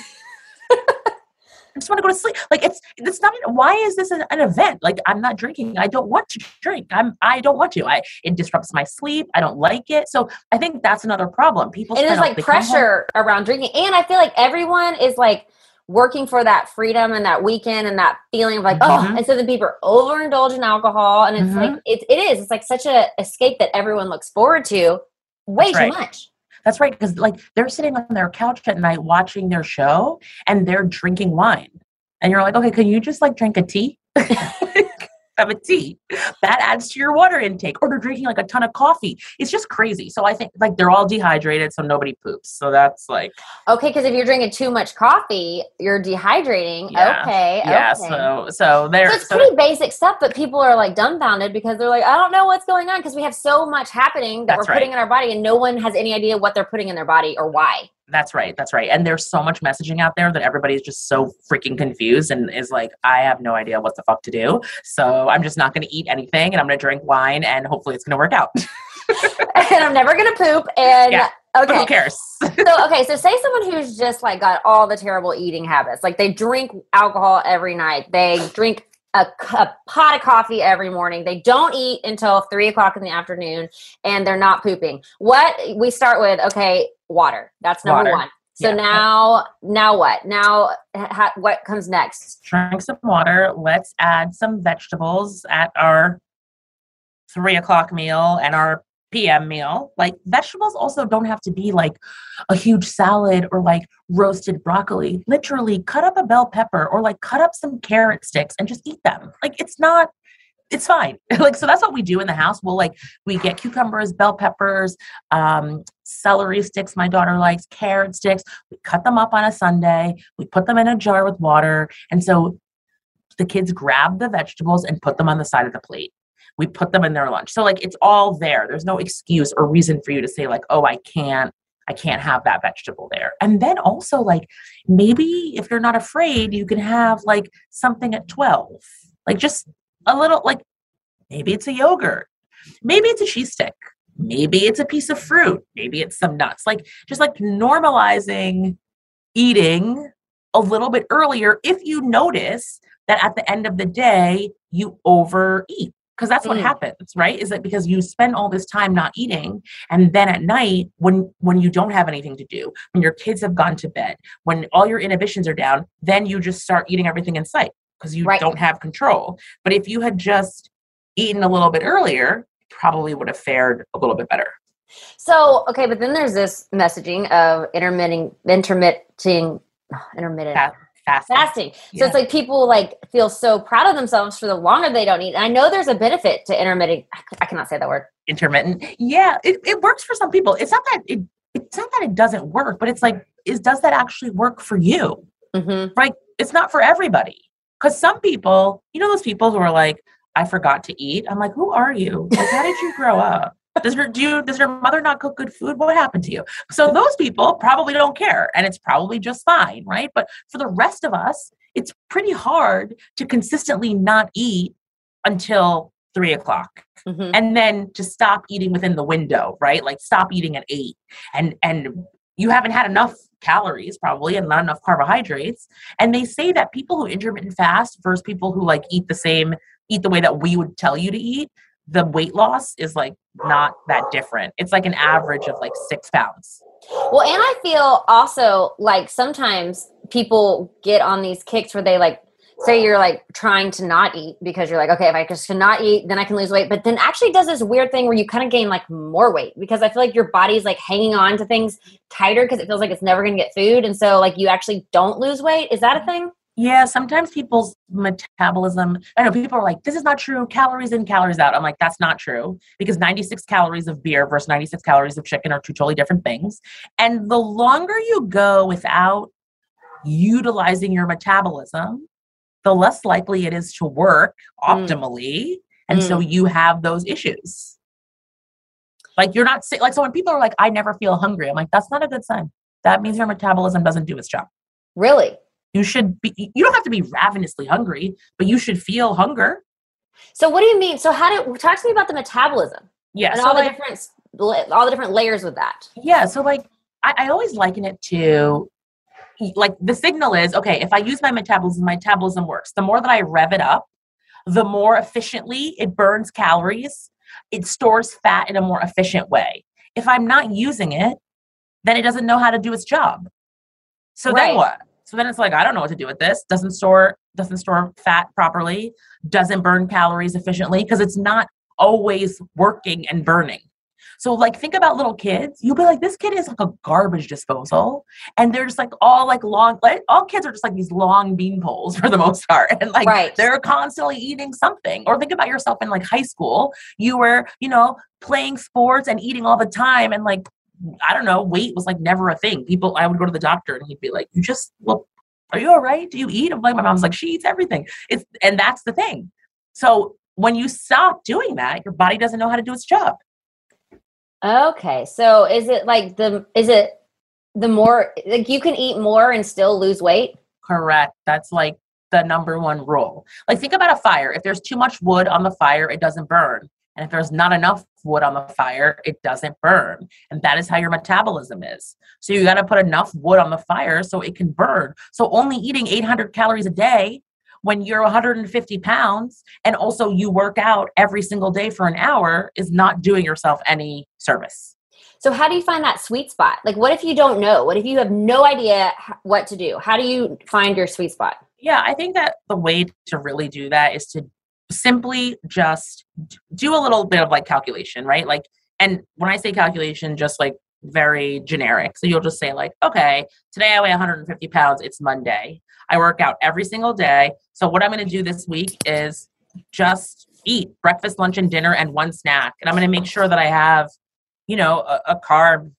I just want to go to sleep. Like it's it's not. Why is this an, an event? Like I'm not drinking. I don't want to drink. I'm. I don't want to. I. It disrupts my sleep. I don't like it. So I think that's another problem. People. And spend like they come home- pressure around drinking. And I feel like everyone is like working for that freedom and that weekend and that feeling of like, oh, Mhm. and so then people overindulge in alcohol. And it's like, Mhm. it, it is. It's like such a escape that everyone looks forward to way That's too right. much. That's right. Because like they're sitting on their couch at night watching their show and they're drinking wine. And you're like, okay, can you just like drink a tea? Have a tea. That adds to your water intake. Or they're drinking like a ton of coffee. It's just crazy. So I think like they're all dehydrated, so nobody poops. So that's like Okay. Because if you're drinking too much coffee, you're dehydrating. Yeah. Okay. yeah. okay. So so there. So it's so- pretty basic stuff, but people are like dumbfounded because they're like, I don't know what's going on because we have so much happening that we're putting right. in our body, and no one has any idea what they're putting in their body or why. That's right. That's right. And there's so much messaging out there that everybody's just so freaking confused and is like, I have no idea what the fuck to do. So I'm just not going to eat anything and I'm going to drink wine and hopefully it's going to work out. and I'm never gonna poop. And Yeah. But okay, who cares? so okay, so say someone who's just like got all the terrible eating habits, like they drink alcohol every night, they drink a pot of coffee every morning, they don't eat until three o'clock in the afternoon, and they're not pooping. What we start with, okay, water. That's number Water. one. So Yeah. now, now what? Now, ha, what comes next? Drink some water. Let's add some vegetables at our three o'clock meal and our PM meal. Like vegetables also don't have to be like a huge salad or like roasted broccoli. Literally cut up a bell pepper or like cut up some carrot sticks and just eat them. Like it's not it's fine. like so that's what we do in the house. We'll like we get cucumbers, bell peppers, um, celery sticks my daughter likes, carrot sticks. We cut them up on a Sunday. We put them in a jar with water. And so the kids grab the vegetables and put them on the side of the plate. We put them in their lunch. So like it's all there. There's no excuse or reason for you to say like, "Oh, I can't I can't have that vegetable there." And then also like maybe if you're not afraid, you can have like something at 12. Like just a little like maybe it's a yogurt. Maybe it's a cheese stick. Maybe it's a piece of fruit. Maybe it's some nuts. Like just like normalizing eating a little bit earlier if you notice that at the end of the day you overeat because that's what Mm. happens right is that because you spend all this time not eating and then at night when when you don't have anything to do when your kids have gone to bed when all your inhibitions are down then you just start eating everything in sight because you Right. don't have control but if you had just eaten a little bit earlier probably would have fared a little bit better So okay, but then there's this messaging of intermittent, intermitting, intermittent. Fa- fasting. fasting. So Yeah. it's like people like feel so proud of themselves for the longer they don't eat. And I know there's a benefit to intermittent. I cannot say that word. intermittent. Yeah, it, it works for some people. It's not that it it's not that it doesn't work, but it's like, is does that actually work for you? Mm-hmm. Right? It's not for everybody. Because some people, you know, those people who are like, I forgot to eat. I'm like, who are you? Like, how did you grow up? Does your do you, does your mother not cook good food? What happened to you? So those people probably don't care, and it's probably just fine, right? But for the rest of us, it's pretty hard to consistently not eat until three o'clock Mm-hmm. and then to stop eating within the window right like stop eating at eight and and you haven't had enough calories probably and not enough carbohydrates. And they say that people who intermittent fast versus people who like eat the same eat the way that we would tell you to eat the weight loss is like not that different. It's like an average of like six pounds. Well, and I feel also like sometimes people get on these kicks where they like say you're like trying to not eat because you're like, okay, if I just cannot eat, then I can lose weight. But then actually does this weird thing where you kind of gain like more weight because I feel like your body's like hanging on to things tighter because it feels like it's never going to get food. And so like you actually don't lose weight. Is that a thing? Yeah, sometimes people's metabolism, I know people are like, this is not true, calories in, calories out. I'm like, that's not true because 96 calories of beer versus 96 calories of chicken are two totally different things. And the longer you go without utilizing your metabolism, the less likely it is to work optimally. Mm. And mm. so you have those issues. Like you're not sick. Like, so when people are like, I never feel hungry, I'm like, that's not a good sign. That means your metabolism doesn't do its job. Really? You should be, you don't have to be ravenously hungry, but you should feel hunger. So what do you mean? So how do talk to me about the metabolism? Yeah. And so all like, the different all the different layers with that. Yeah. So like I, I always liken it to like the signal is okay, if I use my metabolism, my metabolism works. The more that I rev it up, the more efficiently it burns calories, it stores fat in a more efficient way. If I'm not using it, then it doesn't know how to do its job. So right. then what? So then it's like, I don't know what to do with this. Doesn't store, doesn't store fat properly, doesn't burn calories efficiently because it's not always working and burning. So like think about little kids. You'll be like, this kid is like a garbage disposal. And they're just like all like long, like all kids are just like these long bean poles for the most part. And like right. they're constantly eating something. Or think about yourself in like high school. You were, you know, playing sports and eating all the time and like I don't know, weight was like never a thing. People, I would go to the doctor and he'd be like, "You just, well, are you all right? Do you eat?" I'm like, my mom's like, "She eats everything." It's and that's the thing. So when you stop doing that, your body doesn't know how to do its job. Okay, so is it like the is it the more like you can eat more and still lose weight? Correct. That's like the number one rule. Like think about a fire. If there's too much wood on the fire, it doesn't burn. And if there's not enough wood on the fire, it doesn't burn. And that is how your metabolism is. So you got to put enough wood on the fire so it can burn. So only eating 800 calories a day when you're 150 pounds and also you work out every single day for an hour is not doing yourself any service. So, how do you find that sweet spot? Like, what if you don't know? What if you have no idea what to do? How do you find your sweet spot? Yeah, I think that the way to really do that is to simply just do a little bit of like calculation, right? Like, and when I say calculation, just like very generic. So you'll just say, like, okay, today I weigh 150 pounds. It's Monday. I work out every single day. So what I'm going to do this week is just eat breakfast, lunch, and dinner and one snack. And I'm going to make sure that I have, you know, a, a carb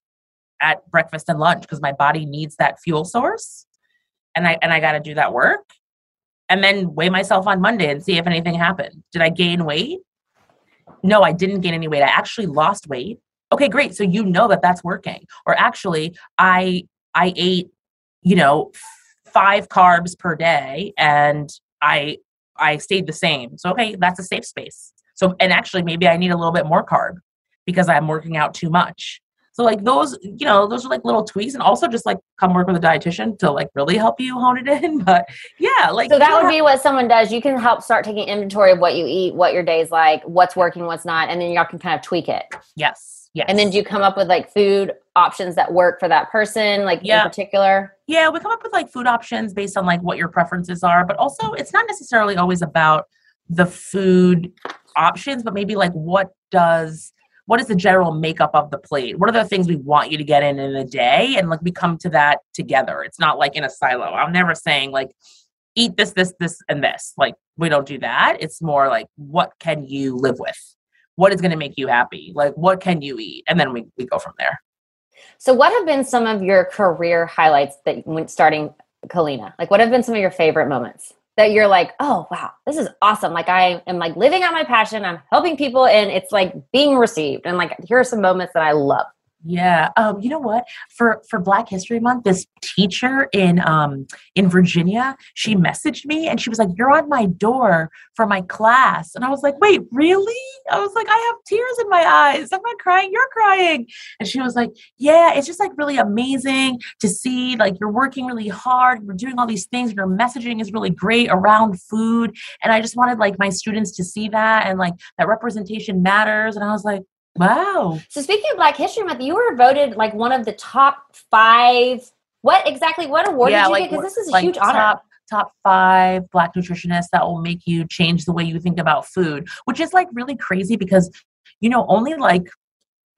at breakfast and lunch because my body needs that fuel source. And I and I got to do that work and then weigh myself on Monday and see if anything happened. Did I gain weight? No, I didn't gain any weight. I actually lost weight. Okay, great. So you know that that's working. Or actually, I I ate, you know, five carbs per day and I I stayed the same. So okay, that's a safe space. So and actually maybe I need a little bit more carb because I'm working out too much. So like those, you know, those are like little tweaks, and also just like come work with a dietitian to like really help you hone it in. But yeah, like so that would have- be what someone does. You can help start taking inventory of what you eat, what your day's like, what's working, what's not, and then y'all can kind of tweak it. Yes. And then do you come up with like food options that work for that person, like yeah. in particular? Yeah, we come up with like food options based on like what your preferences are, but also it's not necessarily always about the food options, but maybe like what does what is the general makeup of the plate? What are the things we want you to get in in a day? And like we come to that together. It's not like in a silo. I'm never saying like eat this, this, this, and this. Like we don't do that. It's more like what can you live with? What is going to make you happy? Like what can you eat? And then we, we go from there. So what have been some of your career highlights that when starting Culina? Like what have been some of your favorite moments? that you're like, oh wow, this is awesome. Like I am like living out my passion. I'm helping people and it's like being received. And like here are some moments that I love. Yeah. Um, you know what? For for Black History Month, this teacher in um in Virginia, she messaged me and she was like, You're on my door for my class. And I was like, Wait, really? I was like, I have tears in my eyes. I'm not crying, you're crying. And she was like, Yeah, it's just like really amazing to see like you're working really hard, you're doing all these things, your messaging is really great around food. And I just wanted like my students to see that and like that representation matters. And I was like, Wow. So speaking of Black History Month, you were voted like one of the top five. What exactly? What award did you get? Because this is a like huge honor. top, top five black nutritionists that will make you change the way you think about food, which is like really crazy because you know only like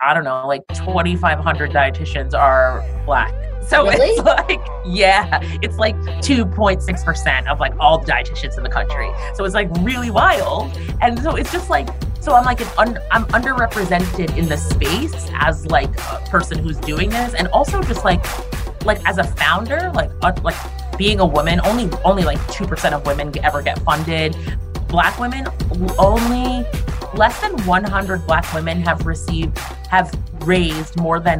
I don't know, like 2,500 dietitians are black. So Really? it's like, yeah, it's like 2.6% of like all the dietitians in the country. So it's like really wild. And so it's just like, so I'm like, an un- I'm underrepresented in the space as like a person who's doing this. And also just like, like as a founder, like, uh, like being a woman, only, only like 2% of women ever get funded. Black women only less than 100 black women have received have raised more than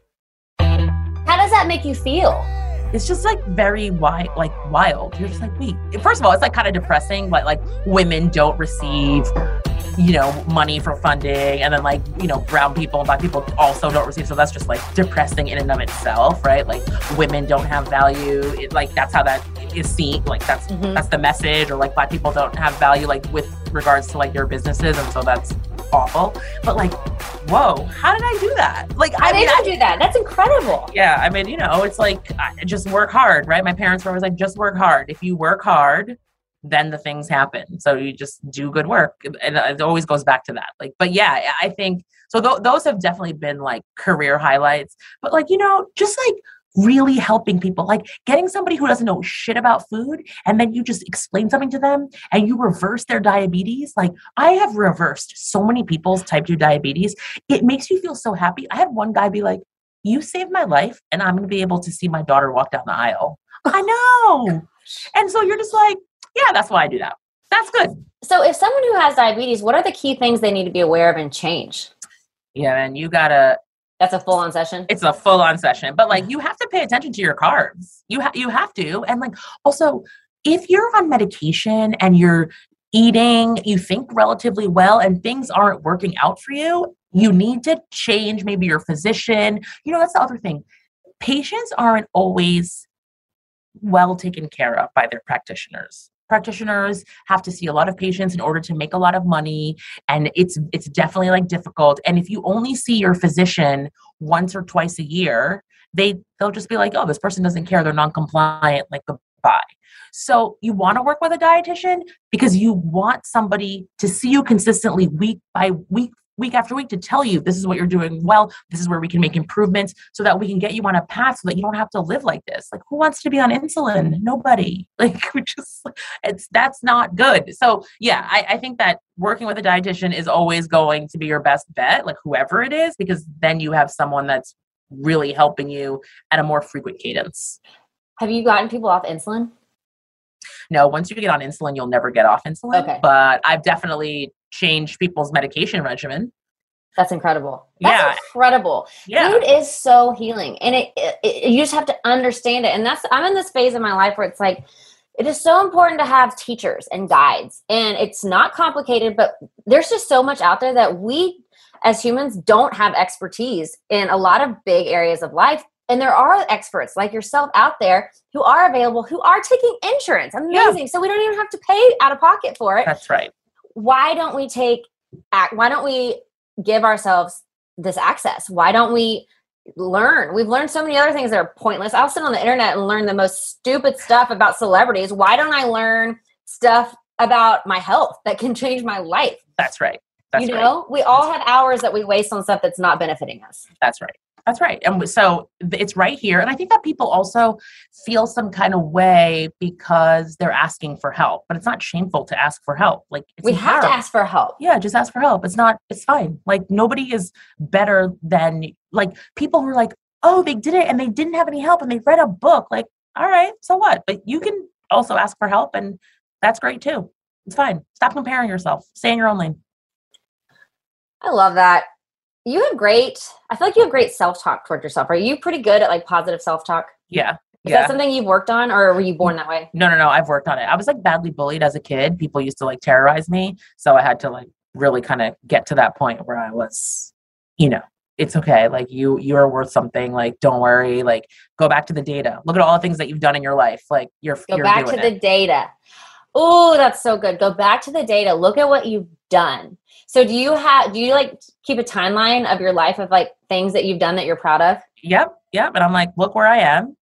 How does that make you feel? it's just like very wild like wild you're just like wait first of all it's like kind of depressing but like women don't receive you know money for funding and then like you know brown people and black people also don't receive so that's just like depressing in and of itself right like women don't have value it, like that's how that is seen like that's Mhm. that's the message or like black people don't have value like with regards to like your businesses and so that's awful but like whoa how did i do that like How i did mean I, do that? That's incredible. yeah, I mean, you know, it's like I- just work hard, right? My parents were always like, just work hard. If you work hard, then the things happen. So you just do good work, and it always goes back to that. Like, but yeah, I think so. Th- those have definitely been like career highlights. But like, you know, just like really helping people, like getting somebody who doesn't know shit about food, and then you just explain something to them, and you reverse their diabetes. Like, I have reversed so many people's type two diabetes. It makes you feel so happy. I had one guy be like you saved my life and I'm going to be able to see my daughter walk down the aisle. I know. And so you're just like, yeah, that's why I do that. That's good. So, if someone who has diabetes, what are the key things they need to be aware of and change? Yeah, and you got to That's a full on session. it's a full on session, but like you have to pay attention to your carbs. You ha- you have to. And like also if you're on medication and you're eating, you think relatively well and things aren't working out for you, you need to change maybe your physician. You know, that's the other thing. Patients aren't always well taken care of by their practitioners. Practitioners have to see a lot of patients in order to make a lot of money and it's it's definitely like difficult and if you only see your physician once or twice a year, they they'll just be like, "Oh, this person doesn't care. They're non-compliant. Like goodbye." So you want to work with a dietitian because you want somebody to see you consistently week by week, week after week to tell you this is what you're doing well. This is where we can make improvements so that we can get you on a path so that you don't have to live like this. Like who wants to be on insulin? Nobody. Like we just it's that's not good. So yeah, I, I think that working with a dietitian is always going to be your best bet, like whoever it is, because then you have someone that's really helping you at a more frequent cadence. Have you gotten people off insulin? No, once you get on insulin, you'll never get off insulin. Okay. But I've definitely changed people's medication regimen. That's incredible. That's Yeah. incredible. Yeah. Food is so healing, and it, it, it- you just have to understand it. And that's I'm in this phase of my life where it's like it is so important to have teachers and guides. And it's not complicated, but there's just so much out there that we as humans don't have expertise in a lot of big areas of life. And there are experts like yourself out there who are available, who are taking insurance. Amazing. So we don't even have to pay out of pocket for it. That's right. Why don't we take why don't we give ourselves this access? Why don't we learn? We've learned so many other things that are pointless. I'll sit on the internet and learn the most stupid stuff about celebrities. Why don't I learn stuff about my health that can change my life? That's right. That's you right. know, we all have hours that we waste on stuff that's not benefiting us. That's right. That's right. And so it's right here. And I think that people also feel some kind of way because they're asking for help, but it's not shameful to ask for help. Like it's we have to ask for help. Yeah, just ask for help. It's not, it's fine. Like nobody is better than, like people who are like, oh, they did it and they didn't have any help and they read a book. Like, all right, so what? But you can also ask for help and that's great too. It's fine. Stop comparing yourself. Stay in your own lane. I love that. You have great, I feel like you have great self talk toward yourself. Are you pretty good at like positive self talk? Yeah. Is yeah. that something you've worked on or were you born that way? No, no, no. I've worked on it. I was like badly bullied as a kid. People used to like terrorize me. So I had to like really kind of get to that point where I was, you know, it's okay. Like you, you are worth something. Like, don't worry. Like, go back to the data. Look at all the things that you've done in your life. Like, you're Go you're back to doing the data. Oh, that's so good. Go back to the data. Look at what you've done. So do you have do you like keep a timeline of your life of like things that you've done that you're proud of? Yep, yep. And I'm like, look where I am,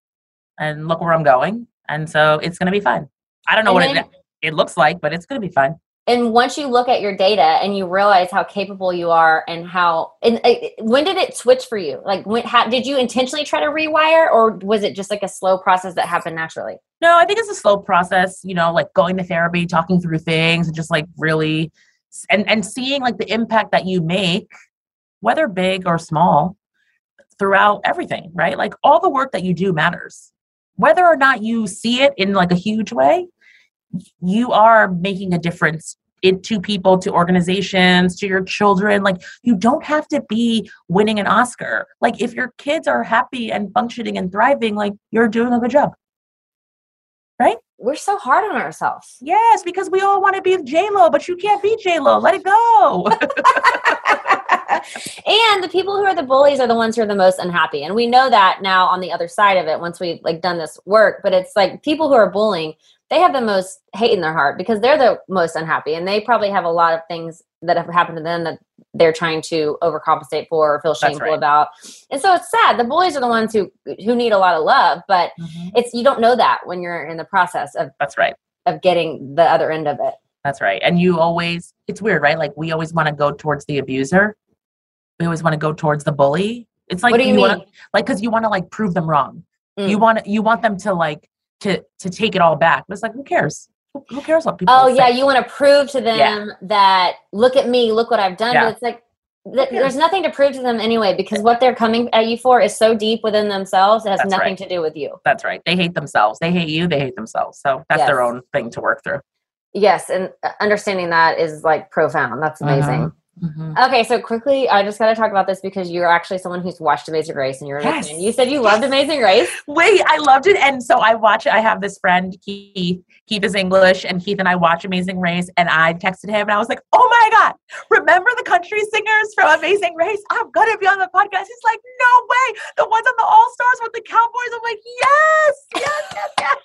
and look where I'm going, and so it's gonna be fun. I don't know And what then- it it looks like, but it's gonna be fine. And once you look at your data and you realize how capable you are and how and uh, when did it switch for you? Like when how, did you intentionally try to rewire or was it just like a slow process that happened naturally? No, I think it's a slow process, you know, like going to therapy, talking through things, and just like really and and seeing like the impact that you make, whether big or small, throughout everything, right? Like all the work that you do matters. Whether or not you see it in like a huge way, you are making a difference in, to people, to organizations, to your children. Like you don't have to be winning an Oscar. Like if your kids are happy and functioning and thriving, like you're doing a good job. Right? We're so hard on ourselves. Yes, because we all want to be J Lo, but you can't be J Lo. Let it go. and the people who are the bullies are the ones who are the most unhappy and we know that now on the other side of it once we've like done this work but it's like people who are bullying they have the most hate in their heart because they're the most unhappy and they probably have a lot of things that have happened to them that they're trying to overcompensate for or feel shameful right. about and so it's sad the bullies are the ones who who need a lot of love but Mhm. it's you don't know that when you're in the process of That's right. of getting the other end of it That's right. And you always, it's weird, right? Like we always want to go towards the abuser. We always want to go towards the bully. It's like what do you, wanna- like because you want to like prove them wrong. Mm. You want you want them to like to to take it all back. But it's like who cares? Who, cares what people? Oh say? yeah, you want to prove to them that look at me, look what I've done. Yeah. But it's like th- there's nothing to prove to them anyway because what they're coming at you for is so deep within themselves. It has That's nothing right. to do with you. That's right. They hate themselves. They hate you. They hate themselves. So that's their own thing to work through. Yes, and uh, understanding that is like profound. That's amazing. Mhm. Okay, so quickly, I just got to talk about this because you're actually someone who's watched Amazing Race and you're Yes. You said you loved Amazing Race. Wait, I loved it. And so I watch it. I have this friend, Keith. Keith is English, and Keith and I watch Amazing Race. And I texted him and I was like, Oh my God, remember the country singers from Amazing Race? I'm going to be on the podcast. He's like, No way. The ones on the All Stars with the Cowboys. I'm like, Yes, yes, yes, yes.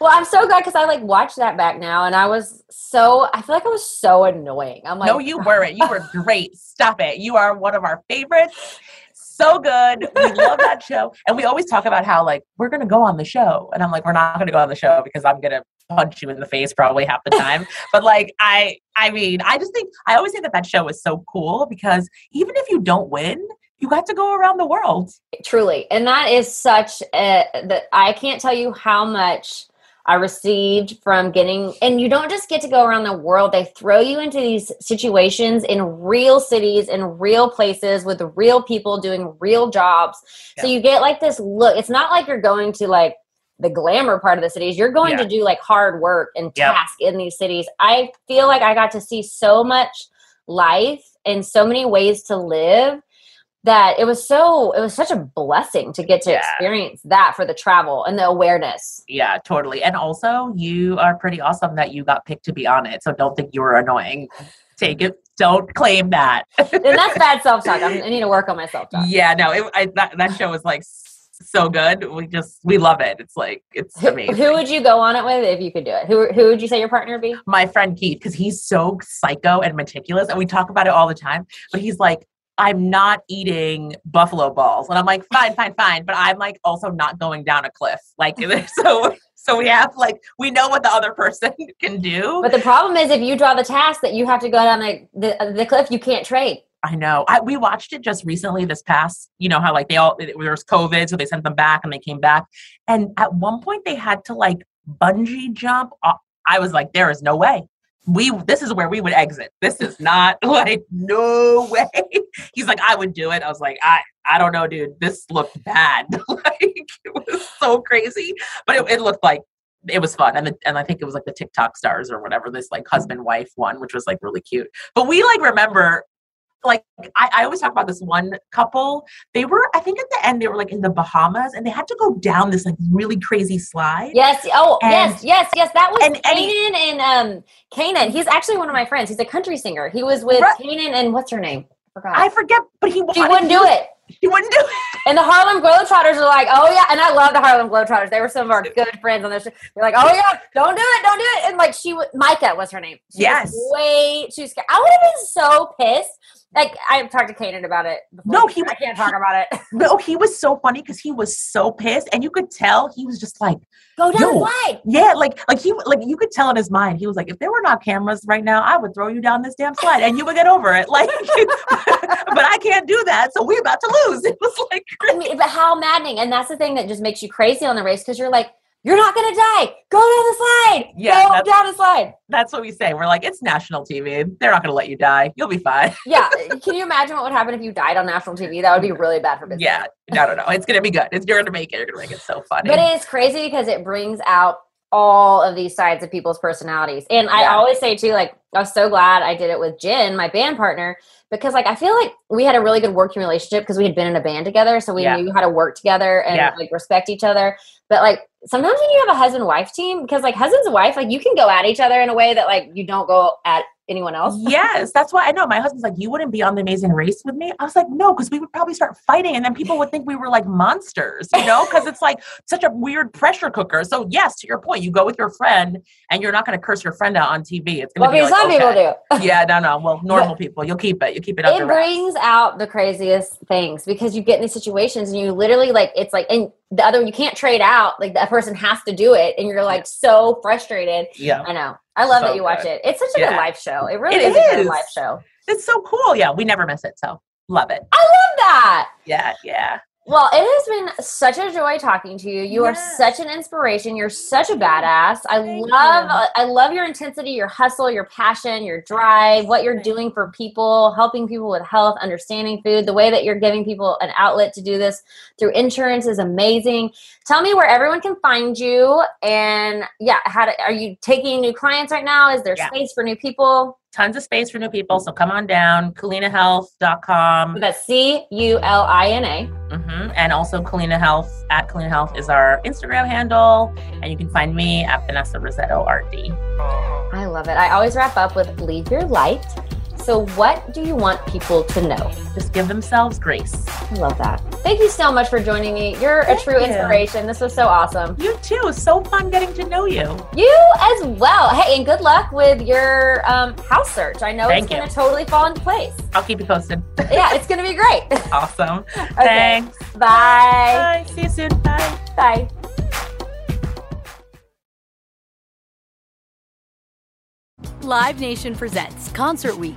Well, I'm so glad because I like watched that back now, and I was so I feel like I was so annoying. I'm like, no, you weren't. You were great. Stop it. You are one of our favorites. So good. We love that show. And we always talk about how, like, we're going to go on the show. And I'm like, we're not going to go on the show because I'm going to punch you in the face probably half the time. but like, I, I mean, I just think, I always think that that show is so cool because even if you don't win, you got to go around the world. truly. And that is such a that i can't tell you how much i received from getting and you don't just get to go around the world. They throw you into these situations in real cities in real places with real people doing real jobs. So you get like this look. It's not like you're going to like the glamour part of the cities. You're going Yeah. to do like hard work and Yep. task in these cities. I feel like i got to see so much life and so many ways to live that it was so it was such a blessing to get to Yeah. experience that for the travel and the awareness. Yeah, totally. And also, you are pretty awesome that you got picked to be on it. So don't think you were annoying. Take it. Don't claim that. And that's bad self talk. I need to work on my self talk. yeah, no, it, I, that that show is like so good. We just we love it. It's like it's Who, who would you go on it with if you could do it? Who who would you say your partner would be? my friend Keith because he's so psycho and meticulous, and we talk about it all the time. But he's like, I'm not eating buffalo balls, and I'm like, fine, fine, fine. But I'm like also not going down a cliff. Like so, so we have like we know what the other person can do. But the problem is if you draw the task that you have to go down the the, the cliff, you can't trade. I know. I, we watched it just recently this past, you know, how like they all, it, there was COVID, so they sent them back and they came back. And at one point they had to like bungee jump. off- I was like, there is no way. We, this is where we would exit. This is not like, no way. He's like, I would do it. I was like, I, I don't know, dude. This looked bad. like, it was so crazy, but it, it looked like it was fun and the, and I think it was like the TikTok stars or whatever this like husband wife one which was like really cute. But we like remember like I, I always talk about this one couple. They were I think at the end they were like in the Bahamas and they had to go down this like really crazy slide. Yes. Oh, And- yes, yes, yes. That was and- and he- Kanan and um Kanan. He's actually one of my friends. He's a country singer. He was with Right. Kanan and what's her name? Forgot. I forget, but he she wouldn't he do it. He wouldn't do it. And the Harlem Globetrotters are like, oh yeah, and I love the Harlem Globetrotters. They were some of our good friends on this. show. They're like, oh yeah, don't do it, don't do it. And like she would, Micah was her name. She Yes. was way too scared. I would have been so pissed. Like I've talked to Kanan about it. Before. No, he- I can't talk about it. No, he was so funny because he was so pissed, and you could tell he was just like, Go down Yo. the slide. yeah, like like he like you could tell in his mind he was like, if there were not cameras right now, I would throw you down this damn slide and you would get over it. Like, but I can't do that, so we're about to lose. It was like, I mean, but how maddening! And that's the thing that just makes you crazy on the race because you're like, you're not gonna die. Go down the slide. Yeah, Go down the slide. that's what we say. We're like, it's national TV. They're not going to let you die. You'll be fine. Yeah. Can you imagine what would happen if you died on national TV? That would be really bad for business. Yeah, no, no, no. It's going to be good. It's, you're going to make it. You're going to make it so funny. But it is crazy because it brings out all of these sides of people's personalities. And I always say too, like, I was so glad I did it with Jen, my band partner, because like I feel like we had a really good working relationship because we had been in a band together. So we Yeah. knew how to work together and Yeah. like respect each other. But like sometimes when you have a husband wife team, because like husband's and wife, like you can go at each other in a way that like you don't go at anyone else. yes, that's why I know. My husband's like, you wouldn't be on the Amazing Race with me. I was like, no, because we would probably start fighting, and then people would think we were like monsters, you know? Because it's like such a weird pressure cooker. So yes, to your point, you go with your friend, and you're not going to curse your friend out on TV. It's Well, going to because be like, some people okay. do. yeah, no, no. Well, normal people, you'll keep it. You keep it it wraps. brings out the craziest things because you get in these situations and you literally like it's like and the other one you can't trade out like that person has to do it and you're like so frustrated Yeah. i know i love So that you watch good. it it's such a Yeah. good live show it really It is, a good is. life show It's so cool. Yeah, we never miss it. So love it. i love that Yeah, yeah. Well it has been such a joy talking to you. You are such an inspiration. You're such a badass. I Thank love you. i love your intensity your hustle your passion your drive what you're doing for people helping people with health understanding food. The way that you're giving people an outlet to do this through insurance is amazing. Tell me where everyone can find you and yeah how to, are you taking new clients right now? Is there Yeah. space for new people Tons of space for new people. So come on down, culinahealth.com. that's c-u-l-i-n-a hmm And also Culina Health at Culina Health is our Instagram handle. And you can find me at Vanessa Rissetto RD. I love it. I always wrap up with leave your light. So, what do you want people to know? Just give themselves grace. I love that. Thank you so much for joining me. You're a true you. inspiration. This was so awesome. You too. It's so fun getting to know you. You as well. Hey, and good luck with your um, house search. I know Thank it's going to totally fall into place. I'll keep you posted. Yeah, it's going to be great. awesome. Okay. Thanks. Bye. Bye. See you soon. Bye. Bye. Live Nation presents Concert Week.